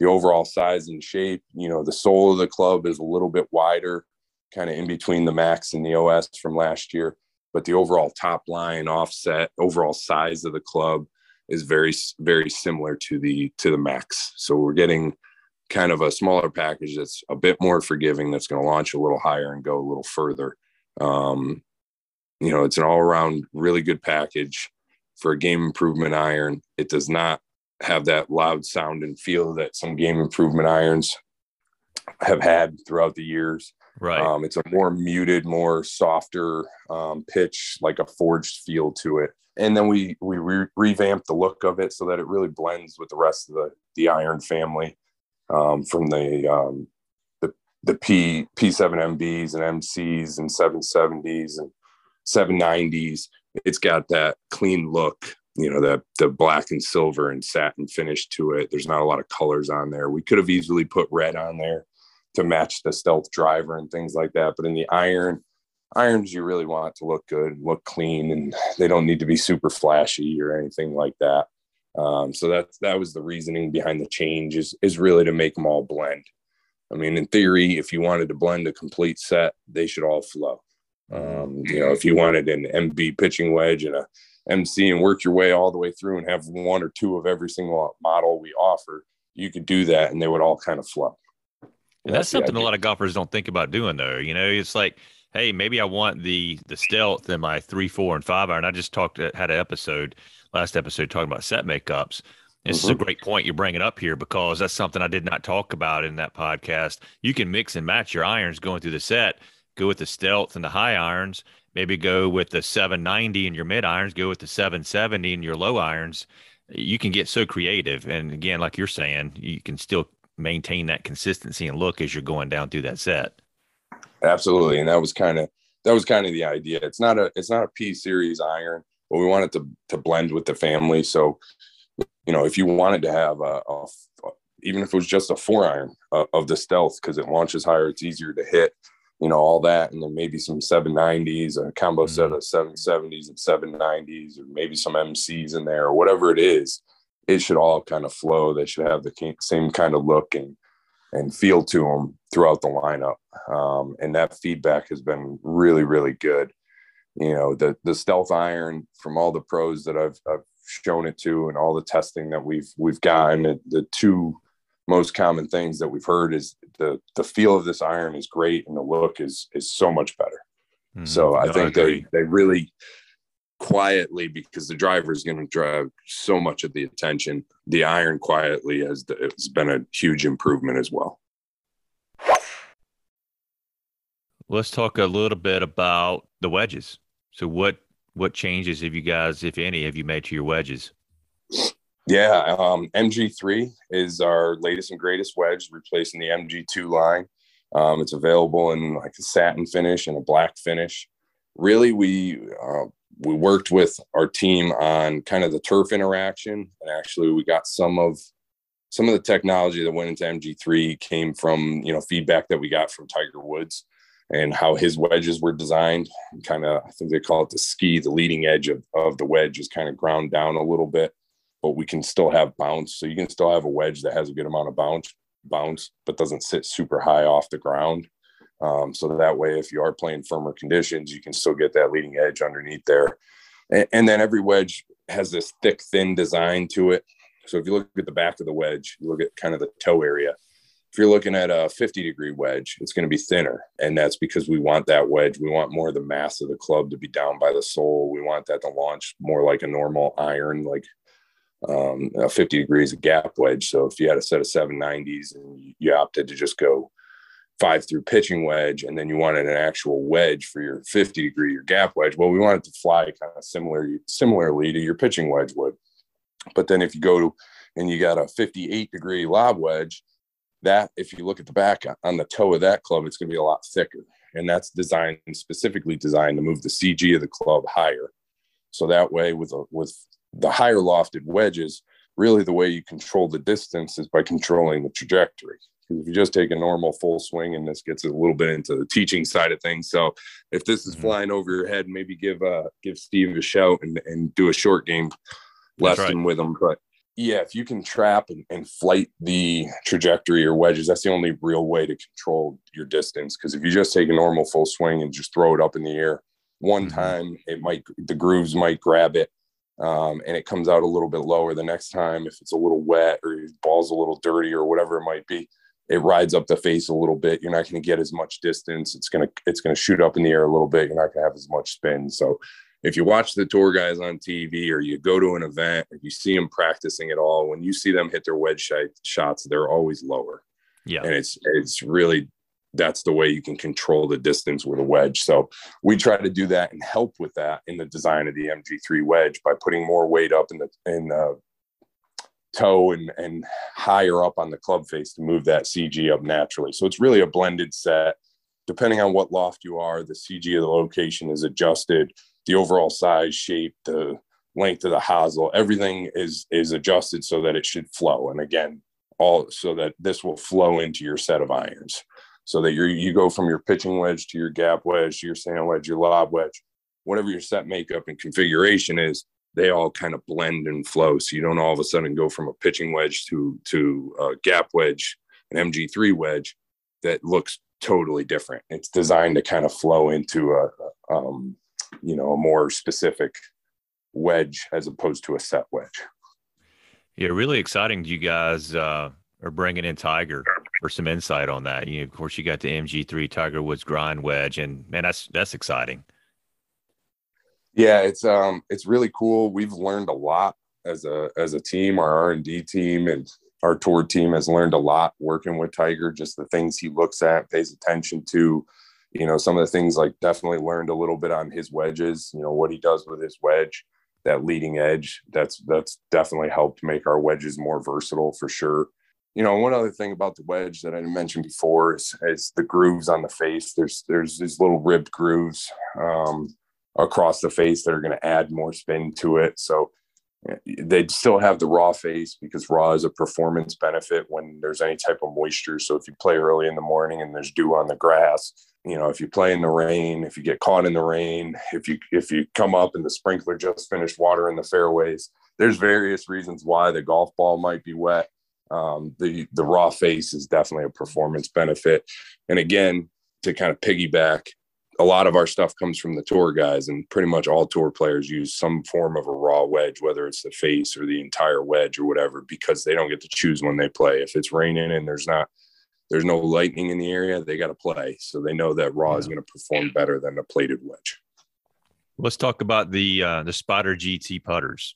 The overall size and shape, you know, the sole of the club is a little bit wider, kind of in between the Max and the OS from last year but the overall top line offset overall size of the club is very very similar to the to the max. So we're getting kind of a smaller package that's a bit more forgiving that's going to launch a little higher and go a little further. Um, you know it's an all-around really good package for a game improvement iron. It does not have that loud sound and feel that some game improvement irons have had throughout the years Right. Um, it's a more muted, more softer um, pitch, like a forged feel to it. And then we we re- revamped the look of it so that it really blends with the rest of the the iron family, um, from the um, the the P P7MBs and MCs and 770s and 790s. It's got that clean look, you know, that the black and silver and satin finish to it. There's not a lot of colors on there. We could have easily put red on there to match the stealth driver and things like that. But in the iron, irons you really want to look good, look clean, and they don't need to be super flashy or anything like that. Um, so that that was the reasoning behind the change is is really to make them all blend. I mean, in theory, if you wanted to blend a complete set, they should all flow. Um, you know, if you wanted an MB pitching wedge and a MC and work your way all the way through and have one or two of every single model we offer, you could do that and they would all kind of flow. And that's, something a lot of golfers don't think about doing though. You know, it's like, hey, maybe I want the the stealth in my three, four, and five iron. I just talked uh, had an episode last episode talking about set makeups. This mm-hmm. is a mm-hmm. great point you're bringing up here because that's something I did not talk about in that podcast. You can mix and match your irons going through the set. Go with the stealth and the high irons. Maybe go with the 790 in your mid irons. Go with the 770 in your low irons. You can get so creative. And again, like you're saying, you can still maintain that consistency and look as you're going down through that set. Absolutely, and that was kind of that was kind of the idea. It's not a it's not a P series iron, but we wanted to to blend with the family. So, you know, if you wanted to have a, a even if it was just a four iron uh, of the stealth because it launches higher, it's easier to hit, you know, all that, and then maybe some 790s, a combo mm-hmm. set of 770s and 790s, or maybe some MCs in there, or whatever it is it should all kind of flow. They should have the same kind of look and and feel to them throughout the lineup. Um, and that feedback has been really, really good. You know, the the stealth iron from all the pros that I've, I've shown it to, and all the testing that we've we've gotten. The two most common things that we've heard is the the feel of this iron is great, and the look is is so much better. Mm, so I think I they they really quietly because the driver is going to drive so much of the attention. The iron quietly has, has been a huge improvement as well. Let's talk a little bit about the wedges. So what what changes have you guys, if any, have you made to your wedges? Yeah, um, MG3 is our latest and greatest wedge, replacing the MG2 line. Um, it's available in like a satin finish and a black finish. Really, we uh, we worked with our team on kind of the turf interaction, and actually, we got some of some of the technology that went into MG3 came from you know feedback that we got from Tiger Woods and how his wedges were designed. Kind of, I think they call it the ski. The leading edge of, of the wedge is kind of ground down a little bit, but we can still have bounce. So you can still have a wedge that has a good amount of bounce, bounce, but doesn't sit super high off the ground. Um, so that way, if you are playing firmer conditions, you can still get that leading edge underneath there. And, and then every wedge has this thick, thin design to it. So if you look at the back of the wedge, you look at kind of the toe area. If you're looking at a 50 degree wedge, it's going to be thinner. And that's because we want that wedge. We want more of the mass of the club to be down by the sole. We want that to launch more like a normal iron, like um, 50 degrees gap wedge. So if you had a set of 790s and you opted to just go five through pitching wedge and then you wanted an actual wedge for your 50 degree your gap wedge. Well we want it to fly kind of similar similarly to your pitching wedge would. But then if you go to and you got a 58 degree lob wedge that if you look at the back uh, on the toe of that club it's going to be a lot thicker. And that's designed specifically designed to move the cg of the club higher. So that way with a, with the higher lofted wedges really the way you control the distance is by controlling the trajectory because if you just take a normal full swing, and this gets a little bit into the teaching side of things. So if this is mm-hmm. flying over your head, maybe give uh give Steve a shout and, and do a short game lesson right. with him. But yeah, if you can trap and, and flight the trajectory or wedges, that's the only real way to control your distance. Because if you just take a normal full swing and just throw it up in the air, one mm-hmm. time it might the grooves might grab it um, and it comes out a little bit lower the next time if it's a little wet or your ball's a little dirty or whatever it might be it rides up the face a little bit. You're not going to get as much distance. It's going to it's going to shoot up in the air a little bit. You're not going to have as much spin. So if you watch the tour guys on TV or you go to an event, if you see them practicing at all, when you see them hit their wedge shots, they're always lower. Yeah, and it's it's really that's the way you can control the distance with a wedge. So we try to do that and help with that in the design of the MG3 wedge by putting more weight up in the in the toe and, and higher up on the club face to move that CG up naturally. So it's really a blended set. Depending on what loft you are, the CG of the location is adjusted, the overall size, shape, the length of the hosel, everything is is adjusted so that it should flow. And again, all so that this will flow into your set of irons. So that you you go from your pitching wedge to your gap wedge to your sand wedge, your lob wedge, whatever your set makeup and configuration is, they all kind of blend and flow. So you don't all of a sudden go from a pitching wedge to to a gap wedge, an MG3 wedge that looks totally different. It's designed to kind of flow into a, um, you know, a more specific wedge as opposed to a set wedge. Yeah, really exciting. You guys uh, are bringing in Tiger for some insight on that. You, of course, you got the MG3 Tiger Woods grind wedge, and man, that's that's exciting. Yeah, it's um it's really cool. We've learned a lot as a as a team. Our R and D team and our tour team has learned a lot working with Tiger. Just the things he looks at, pays attention to. You know, some of the things like definitely learned a little bit on his wedges. You know what he does with his wedge, that leading edge. That's that's definitely helped make our wedges more versatile for sure. You know, one other thing about the wedge that I mentioned before is, is the grooves on the face. There's there's these little ribbed grooves. Um, across the face that are going to add more spin to it. So they'd still have the raw face because raw is a performance benefit when there's any type of moisture. So if you play early in the morning and there's dew on the grass, you know, if you play in the rain, if you get caught in the rain, if you if you come up and the sprinkler just finished watering the fairways, there's various reasons why the golf ball might be wet. Um, the the raw face is definitely a performance benefit. And again, to kind of piggyback, a lot of our stuff comes from the tour guys and pretty much all tour players use some form of a raw wedge whether it's the face or the entire wedge or whatever because they don't get to choose when they play. If it's raining and there's not there's no lightning in the area they got to play. So they know that raw yeah. is going to perform better than a plated wedge. Let's talk about the uh, the Spider gt putters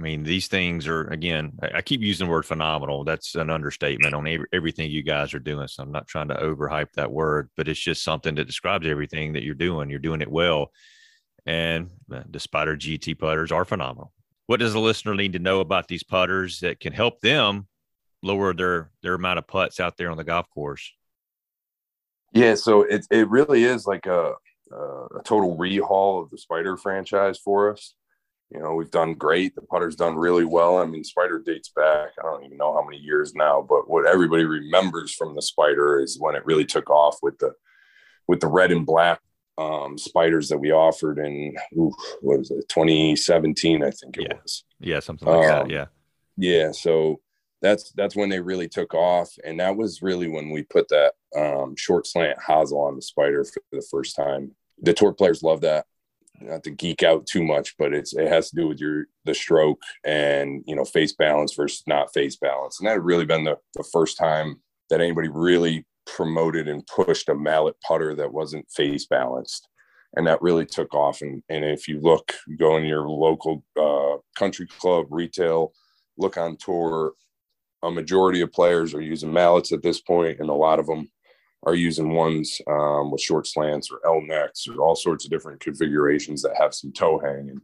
I mean, these things are again. I keep using the word phenomenal. That's an understatement on every, everything you guys are doing. So I'm not trying to overhype that word, but it's just something that describes everything that you're doing. You're doing it well, and uh, the Spider GT putters are phenomenal. What does the listener need to know about these putters that can help them lower their their amount of putts out there on the golf course? Yeah, so it it really is like a a total rehaul of the Spider franchise for us. You know, we've done great. The putter's done really well. I mean, Spider dates back, I don't even know how many years now, but what everybody remembers from the Spider is when it really took off with the with the red and black um, spiders that we offered in ooh, what was it 2017 i think it yeah. was yeah something like um, that yeah yeah so that's that's when they really took off and that was really when we put that um, short slant hosel on the spider for the first time the tour players love that not to geek out too much but it's it has to do with your the stroke and you know face balance versus not face balance. And that had really been the, the first time that anybody really promoted and pushed a mallet putter that wasn't face balanced. And that really took off. And, and if you look go in your local uh, country club retail look on tour a majority of players are using mallets at this point and a lot of them are using ones um, with short slants or L necks or all sorts of different configurations that have some toe hang. And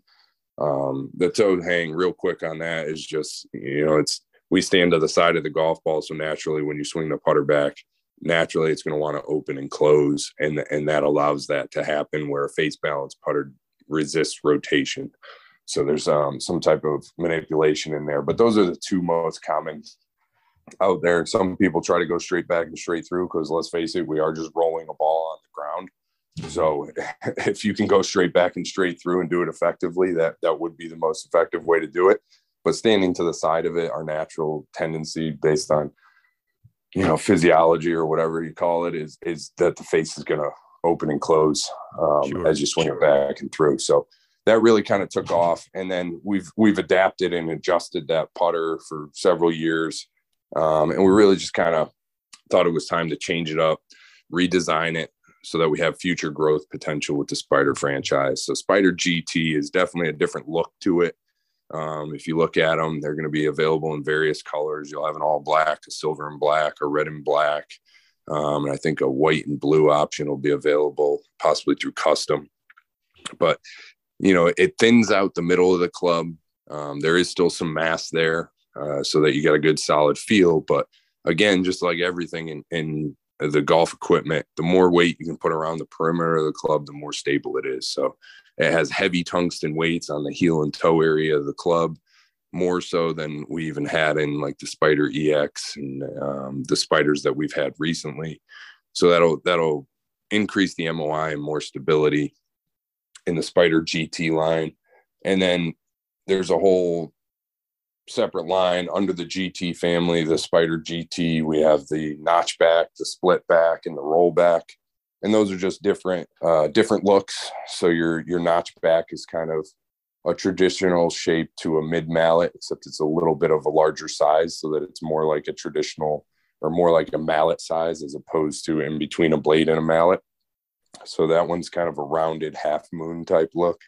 um, the toe hang, real quick on that, is just you know it's we stand to the side of the golf ball, so naturally when you swing the putter back, naturally it's going to want to open and close and and that allows that to happen where a face balance putter resists rotation so there's um, some type of manipulation in there but those are the two most common out there. Some people try to go straight back and straight through because let's face it we are just rolling a ball on the ground. So <laughs> if you can go straight back and straight through and do it effectively that that would be the most effective way to do it. But standing to the side of it our natural tendency based on you know physiology or whatever you call it is is that the face is going to open and close um, sure, as you swing it back and through. So that really kind of took off and then we've we've adapted and adjusted that putter for several years um, and we really just kind of thought it was time to change it up redesign it so that we have future growth potential with the spider franchise so spider gt is definitely a different look to it um, if you look at them, they're going to be available in various colors. You'll have an all black, a silver and black, a red and black. Um, and I think a white and blue option will be available possibly through custom. But, you know, it thins out the middle of the club. Um, there is still some mass there uh, so that you get a good solid feel. But again, just like everything in, in the golf equipment, the more weight you can put around the perimeter of the club, the more stable it is. So it has heavy tungsten weights on the heel and toe area of the club, more so than we even had in like the Spider EX and um, the spiders that we've had recently. So that'll that'll increase the MOI and more stability in the Spider GT line. And then there's a whole separate line under the GT family, the Spider GT. We have the notchback, the split back, and the rollback and those are just different uh, different looks. So your your notch back is kind of a traditional shape to a mid mallet, except it's a little bit of a larger size, so that it's more like a traditional or more like a mallet size as opposed to in between a blade and a mallet. So that one's kind of a rounded half moon type look.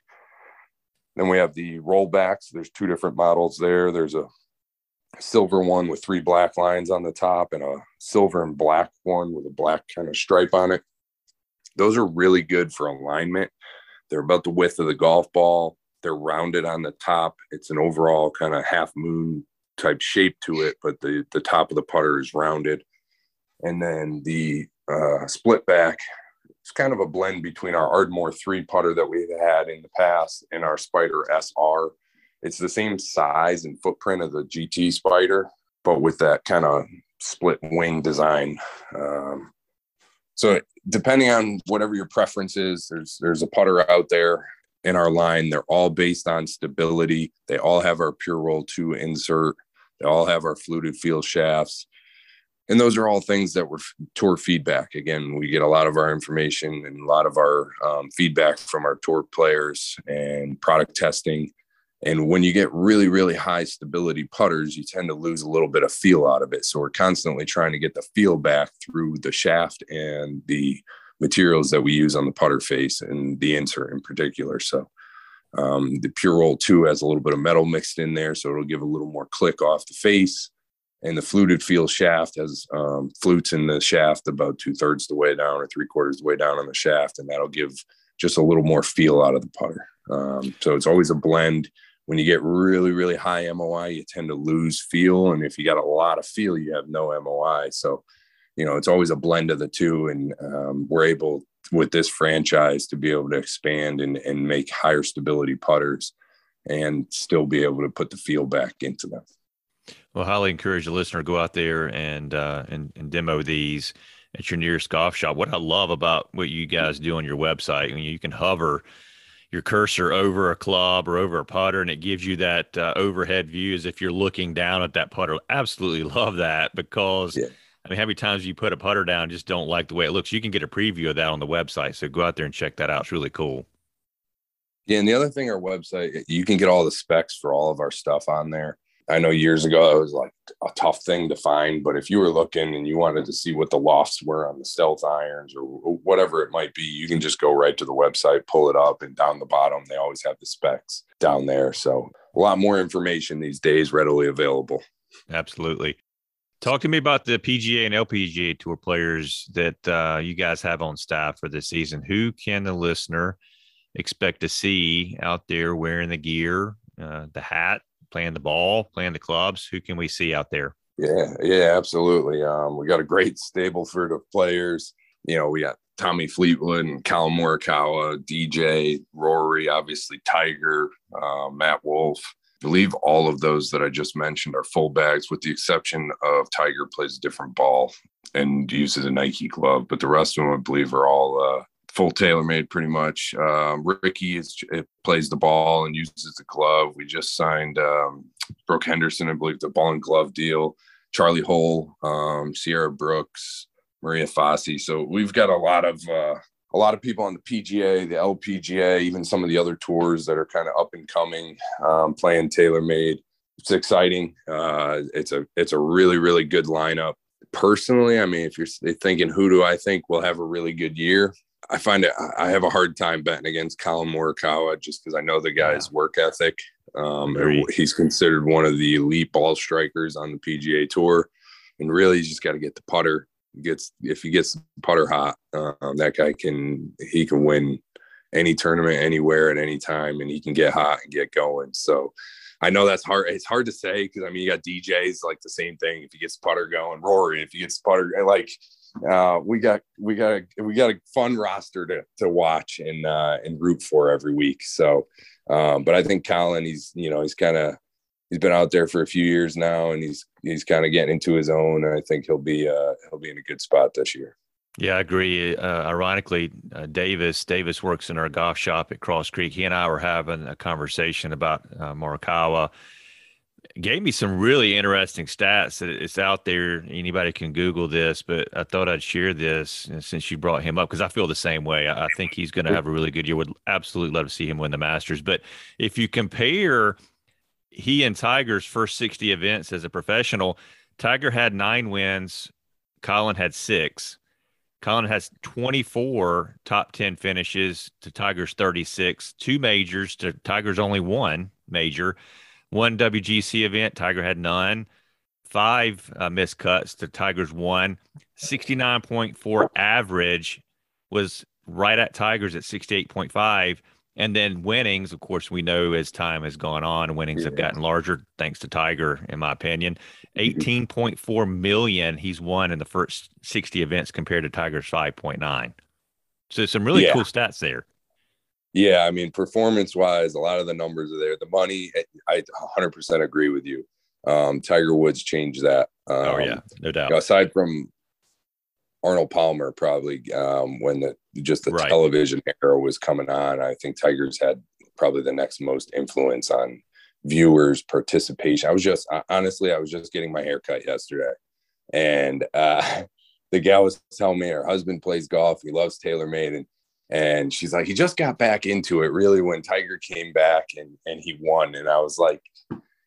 Then we have the rollbacks. There's two different models there. There's a silver one with three black lines on the top and a silver and black one with a black kind of stripe on it. Those are really good for alignment. They're about the width of the golf ball. They're rounded on the top. It's an overall kind of half moon type shape to it, but the the top of the putter is rounded. And then the uh, split back, it's kind of a blend between our Ardmore three putter that we've had in the past and our Spider SR. It's the same size and footprint of the GT Spider, but with that kind of split wing design. Um, so depending on whatever your preference is, there's there's a putter out there in our line. They're all based on stability. They all have our Pure Roll 2 insert. They all have our fluted feel shafts. And those are all things that were tour feedback. Again, we get a lot of our information and a lot of our um, feedback from our tour players and product testing and when you get really, really high stability putters, you tend to lose a little bit of feel out of it. So we're constantly trying to get the feel back through the shaft and the materials that we use on the putter face and the insert in particular. So um, the Pure Roll 2 has a little bit of metal mixed in there, so it'll give a little more click off the face. And the fluted feel shaft has um, flutes in the shaft about two thirds the way down or three quarters the way down on the shaft, and that'll give just a little more feel out of the putter. Um, so it's always a blend when you get really, really high MOI, you tend to lose feel. And if you got a lot of feel, you have no MOI. So you know, it's always a blend of the two. And um, we're able with this franchise to be able to expand and, and make higher stability putters and still be able to put the feel back into them. Well, highly encourage the listener to go out there and, uh, and, and demo these at your nearest golf shop. What I love about what you guys do on your website, I mean, you can hover your cursor over a club or over a putter, and it gives you that uh, overhead view as if you're looking down at that putter. Absolutely <laughs> love that because. Yeah. I mean, how many times you put a putter down, just don't like the way it looks? You can get a preview of that on the website. So go out there and check that out. It's really cool. Yeah. And the other thing, our website, you can get all the specs for all of our stuff on there. I know years ago it was like a tough thing to find, but if you were looking and you wanted to see what the lofts were on the stealth irons or whatever it might be, you can just go right to the website, pull it up, and down the bottom they always have the specs down there. So a lot more information these days readily available. Absolutely. Talk to me about the PGA and LPGA tour players that uh, you guys have on staff for this season. Who can the listener expect to see out there wearing the gear, uh, the hat, playing the ball, playing the clubs? Who can we see out there? Yeah, yeah, absolutely. Um, we got a great stable for the players. You know, we got Tommy Fleetwood and Collin Morikawa, DJ, Rory, obviously Tiger, uh, Matt Wolff. I believe all of those that I just mentioned are full bags, with the exception of Tiger plays a different ball and uses a Nike glove. But the rest of them, I believe, are all uh, full TaylorMade pretty much. Um, Rickie is, plays the ball and uses the glove. We just signed um, Brooke Henderson, I believe, the ball and glove deal. Charley Hull, um, Sierra Brooks, Maria Fassi. So we've got a lot of uh, a lot of people on the PGA, the LPGA, even some of the other tours that are kind of up and coming, um, playing TaylorMade. It's exciting. Uh, it's a it's a really really good lineup. Personally, I mean, if you're thinking who do I think will have a really good year, I find it I have a hard time betting against Collin Morikawa just because I know the guy's yeah. work ethic. Um, he's considered one of the elite ball strikers on the PGA Tour, and really, he's just got to get the putter. Gets if he gets the putter hot, um, that guy can he can win any tournament anywhere at any time, and he can get hot and get going. So. I know that's hard. It's hard to say because I mean you got DJs like the same thing. If he gets putter going, Rory. If he gets putter, like uh, we got we got a we got a fun roster to to watch and uh, and root for every week. So, um, but I think Collin, he's you know he's kind of he's been out there for a few years now, and he's he's kind of getting into his own. And I think he'll be uh, he'll be in a good spot this year. Yeah, I agree. Uh, ironically, uh, Davis Davis works in our golf shop at Cross Creek. He and I were having a conversation about uh, Morikawa gave me some really interesting stats. That it's out there. Anybody can Google this, but I thought I'd share this since you brought him up because I feel the same way. I think he's going to have a really good year. Would absolutely love to see him win the Masters. But if you compare he and Tiger's first 60 events as a professional, Tiger had nine wins, Collin had six. Collin has 24 top 10 finishes to Tiger's 36, two majors to Tiger's only one major one WGC event. Tiger had none. Five uh, missed cuts to Tiger's one. 69.4 average was right at Tiger's at 68.5. And then winnings, of course, we know as time has gone on, winnings yeah. have gotten larger thanks to Tiger, in my opinion. 18.4 million he's won in the first 60 events compared to Tiger's 5.9. So some really yeah. cool stats there. Yeah, I mean, performance wise, a lot of the numbers are there. The money, eh, I 100% agree with you. Um, Tiger Woods changed that. Um, oh yeah, no doubt. You know, aside from Arnold Palmer, probably um, when the just the right. television era was coming on, I think Tigers had probably the next most influence on viewers participation. I was just honestly, I was just getting my hair cut yesterday, and uh, <laughs> the gal was telling me her husband plays golf. He loves TaylorMade, and and she's like he just got back into it really when tiger came back and and he won. And i was like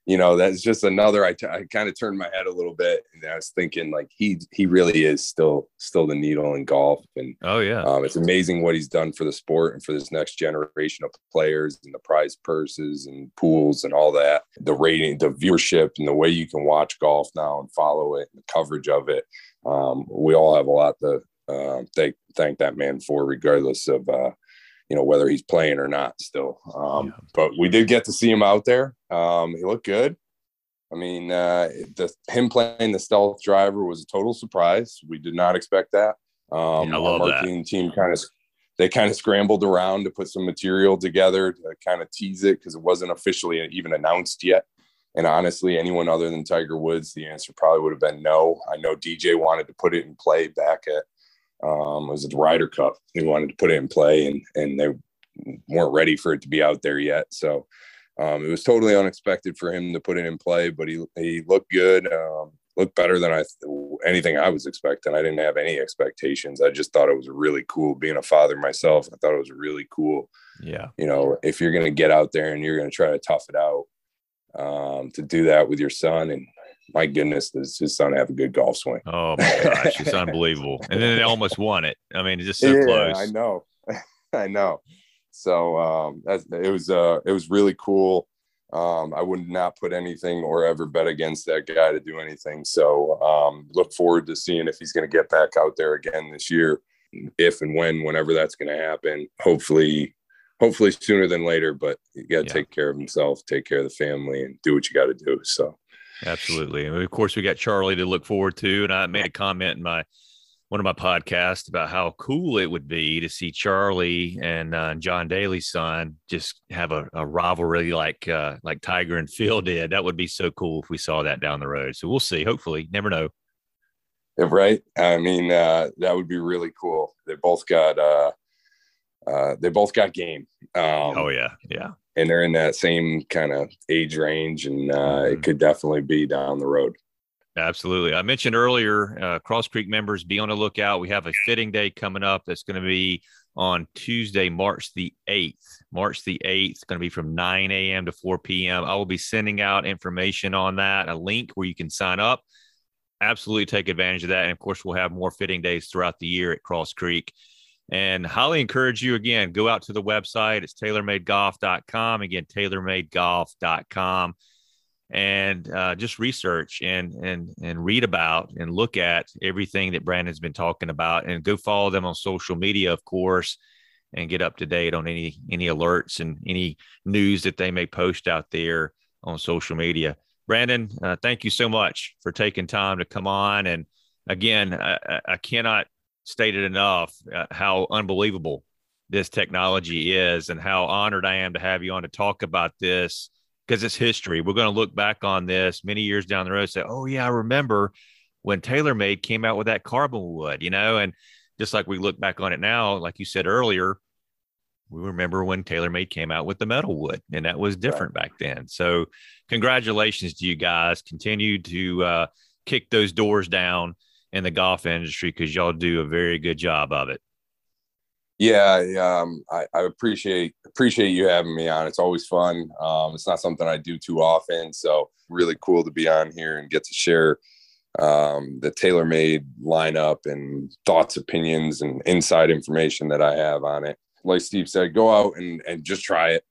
you know that's just another I, t- I kind of turned my head a little bit and i was thinking like he he really is still still the needle in golf. And oh yeah. um, it's amazing what he's done for the sport and for this next generation of players and the prize purses and pools and all that. The rating the viewership and the way you can watch golf now and follow it and the coverage of it. Um, we all have a lot to uh, thank thank that man for, regardless of uh, you know whether he's playing or not. Still, um, yeah. but we did get to see him out there. Um, he looked good. I mean, uh, the him playing the stealth driver was a total surprise. We did not expect that. Um, yeah, I love our marketing that. team kind of they kind of scrambled around to put some material together to kind of tease it because it wasn't officially even announced yet. And honestly, anyone other than Tiger Woods, the answer probably would have been no. I know DJ wanted to put it in play back at um, was the Ryder Cup? He wanted to put it in play, and and they weren't ready for it to be out there yet. So um, it was totally unexpected for him to put it in play, but he he looked good, um, looked better than I anything I was expecting. I didn't have any expectations. I just thought it was really cool. Being a father myself, I thought it was really cool. Yeah, you know, if you're gonna get out there and you're gonna try to tough it out, um, to do that with your son and my goodness, does his son have a good golf swing? Oh my gosh, it's <laughs> unbelievable! And then they almost won it. I mean, it's just so yeah, close. I know, <laughs> I know. So um, it was uh, it was really cool. Um, I would not put anything or ever bet against that guy to do anything. So um, look forward to seeing if he's going to get back out there again this year, if and when, whenever that's going to happen. Hopefully, hopefully sooner than later. But you got to yeah. take care of himself, take care of the family, and do what you got to do. So absolutely. And of course, we got Charlie to look forward to. And I made a comment in my one of my podcasts about how cool it would be to see Charlie and uh, John Daly's son just have a, a rivalry like uh, like Tiger and Phil did. That would be so cool if we saw that down the road. So we'll see. Hopefully, never know. Right. I mean, uh, that would be really cool. They both got uh, uh, they both got game. Um, oh yeah, yeah. And they're in that same kind of age range, and uh, mm-hmm. it could definitely be down the road. Absolutely. I mentioned earlier, uh, Cross Creek members, be on the lookout. We have a fitting day coming up that's going to be on Tuesday, March the 8th. March the 8th, going to be from 9 a.m. to 4 p.m. I will be sending out information on that, a link where you can sign up. Absolutely take advantage of that. And of course, we'll have more fitting days throughout the year at Cross Creek. And highly encourage you again, go out to the website. It's taylormadegolf.com. Again, taylormadegolf.com and uh, just research and and and read about and look at everything that Brandon's been talking about, and go follow them on social media, of course, and get up to date on any any alerts and any news that they may post out there on social media. Brandon, uh, thank you so much for taking time to come on. And again, I, I cannot state it enough uh, how unbelievable this technology is, and how honored I am to have you on to talk about this because it's history. We're going to look back on this many years down the road and say, oh, yeah, I remember when TaylorMade came out with that carbon wood, you know, and just like we look back on it now, like you said earlier, we remember when TaylorMade came out with the metal wood, and that was different right. back then. So, congratulations to you guys. Continue to uh, kick those doors down in the golf industry because y'all do a very good job of it. Yeah, um, I, I, appreciate appreciate you having me on. It's always fun. Um, it's not something I do too often, so really cool to be on here and get to share um, the TaylorMade lineup and thoughts, opinions, and inside information that I have on it. Like Steve said, go out and and just try it.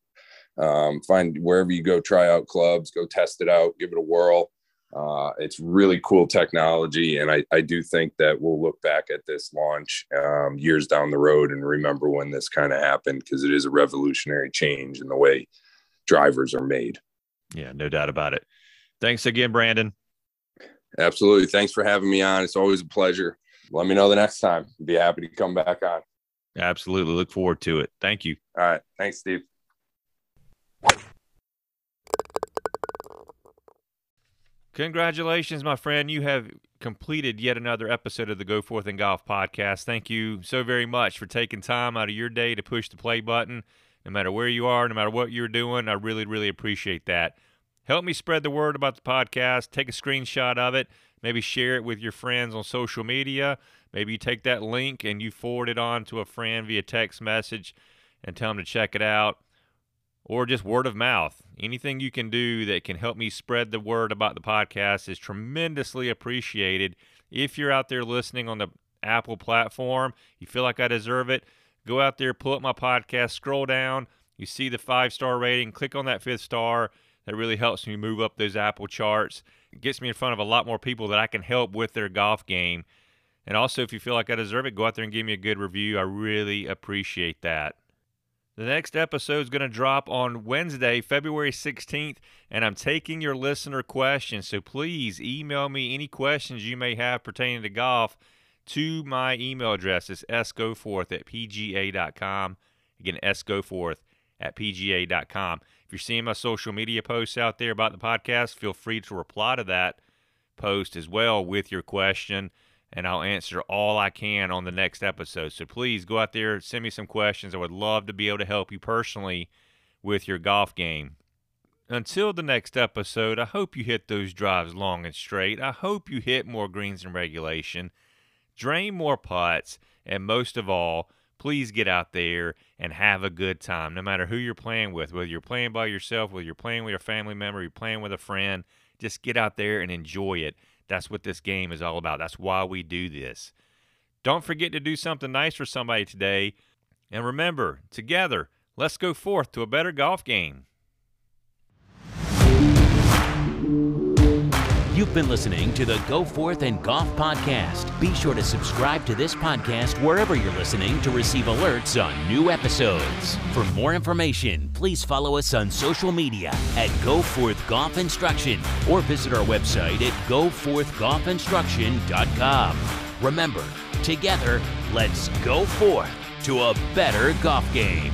Um, find wherever you go, try out clubs, go test it out, give it a whirl. Uh, it's really cool technology, and I, I do think that we'll look back at this launch um, years down the road and remember when this kind of happened because it is a revolutionary change in the way drivers are made. Yeah, no doubt about it. Thanks again, Brandon. Absolutely. Thanks for having me on. It's always a pleasure. Let me know the next time. Be happy to come back on. Absolutely. Look forward to it. Thank you. All right. Thanks, Steve. Congratulations, my friend. You have completed yet another episode of the Go Forth and Golf podcast. Thank you so very much for taking time out of your day to push the play button. No matter where you are, no matter what you're doing, I really, really appreciate that. Help me spread the word about the podcast. Take a screenshot of it. Maybe share it with your friends on social media. Maybe you take that link and you forward it on to a friend via text message and tell them to check it out or just word of mouth. Anything you can do that can help me spread the word about the podcast is tremendously appreciated. If you're out there listening on the Apple platform, you feel like I deserve it, go out there, pull up my podcast, scroll down, you see the five star rating, click on that fifth star. That really helps me move up those Apple charts. It gets me in front of a lot more people that I can help with their golf game. And also, if you feel like I deserve it, go out there and give me a good review. I really appreciate that. The next episode is going to drop on Wednesday, February 16th, and I'm taking your listener questions. So please email me any questions you may have pertaining to golf to my email address. It's sgoforth at pga.com. Again, sgoforth at pga.com. If you're seeing my social media posts out there about the podcast, feel free to reply to that post as well with your question and I'll answer all I can on the next episode. So please go out there, send me some questions. I would love to be able to help you personally with your golf game. Until the next episode, I hope you hit those drives long and straight. I hope you hit more greens in regulation, drain more putts, and most of all, please get out there and have a good time, no matter who you're playing with, whether you're playing by yourself, whether you're playing with a family member, you're playing with a friend. Just get out there and enjoy it. That's what this game is all about. That's why we do this. Don't forget to do something nice for somebody today. And remember, together, let's go forth to a better golf game. You've been listening to the Go Forth and Golf Podcast. Be sure to subscribe to this podcast wherever you're listening to receive alerts on new episodes. For more information, please follow us on social media at Go Forth Golf Instruction or visit our website at goforthgolfinstruction.com. Remember, together, let's go forth to a better golf game.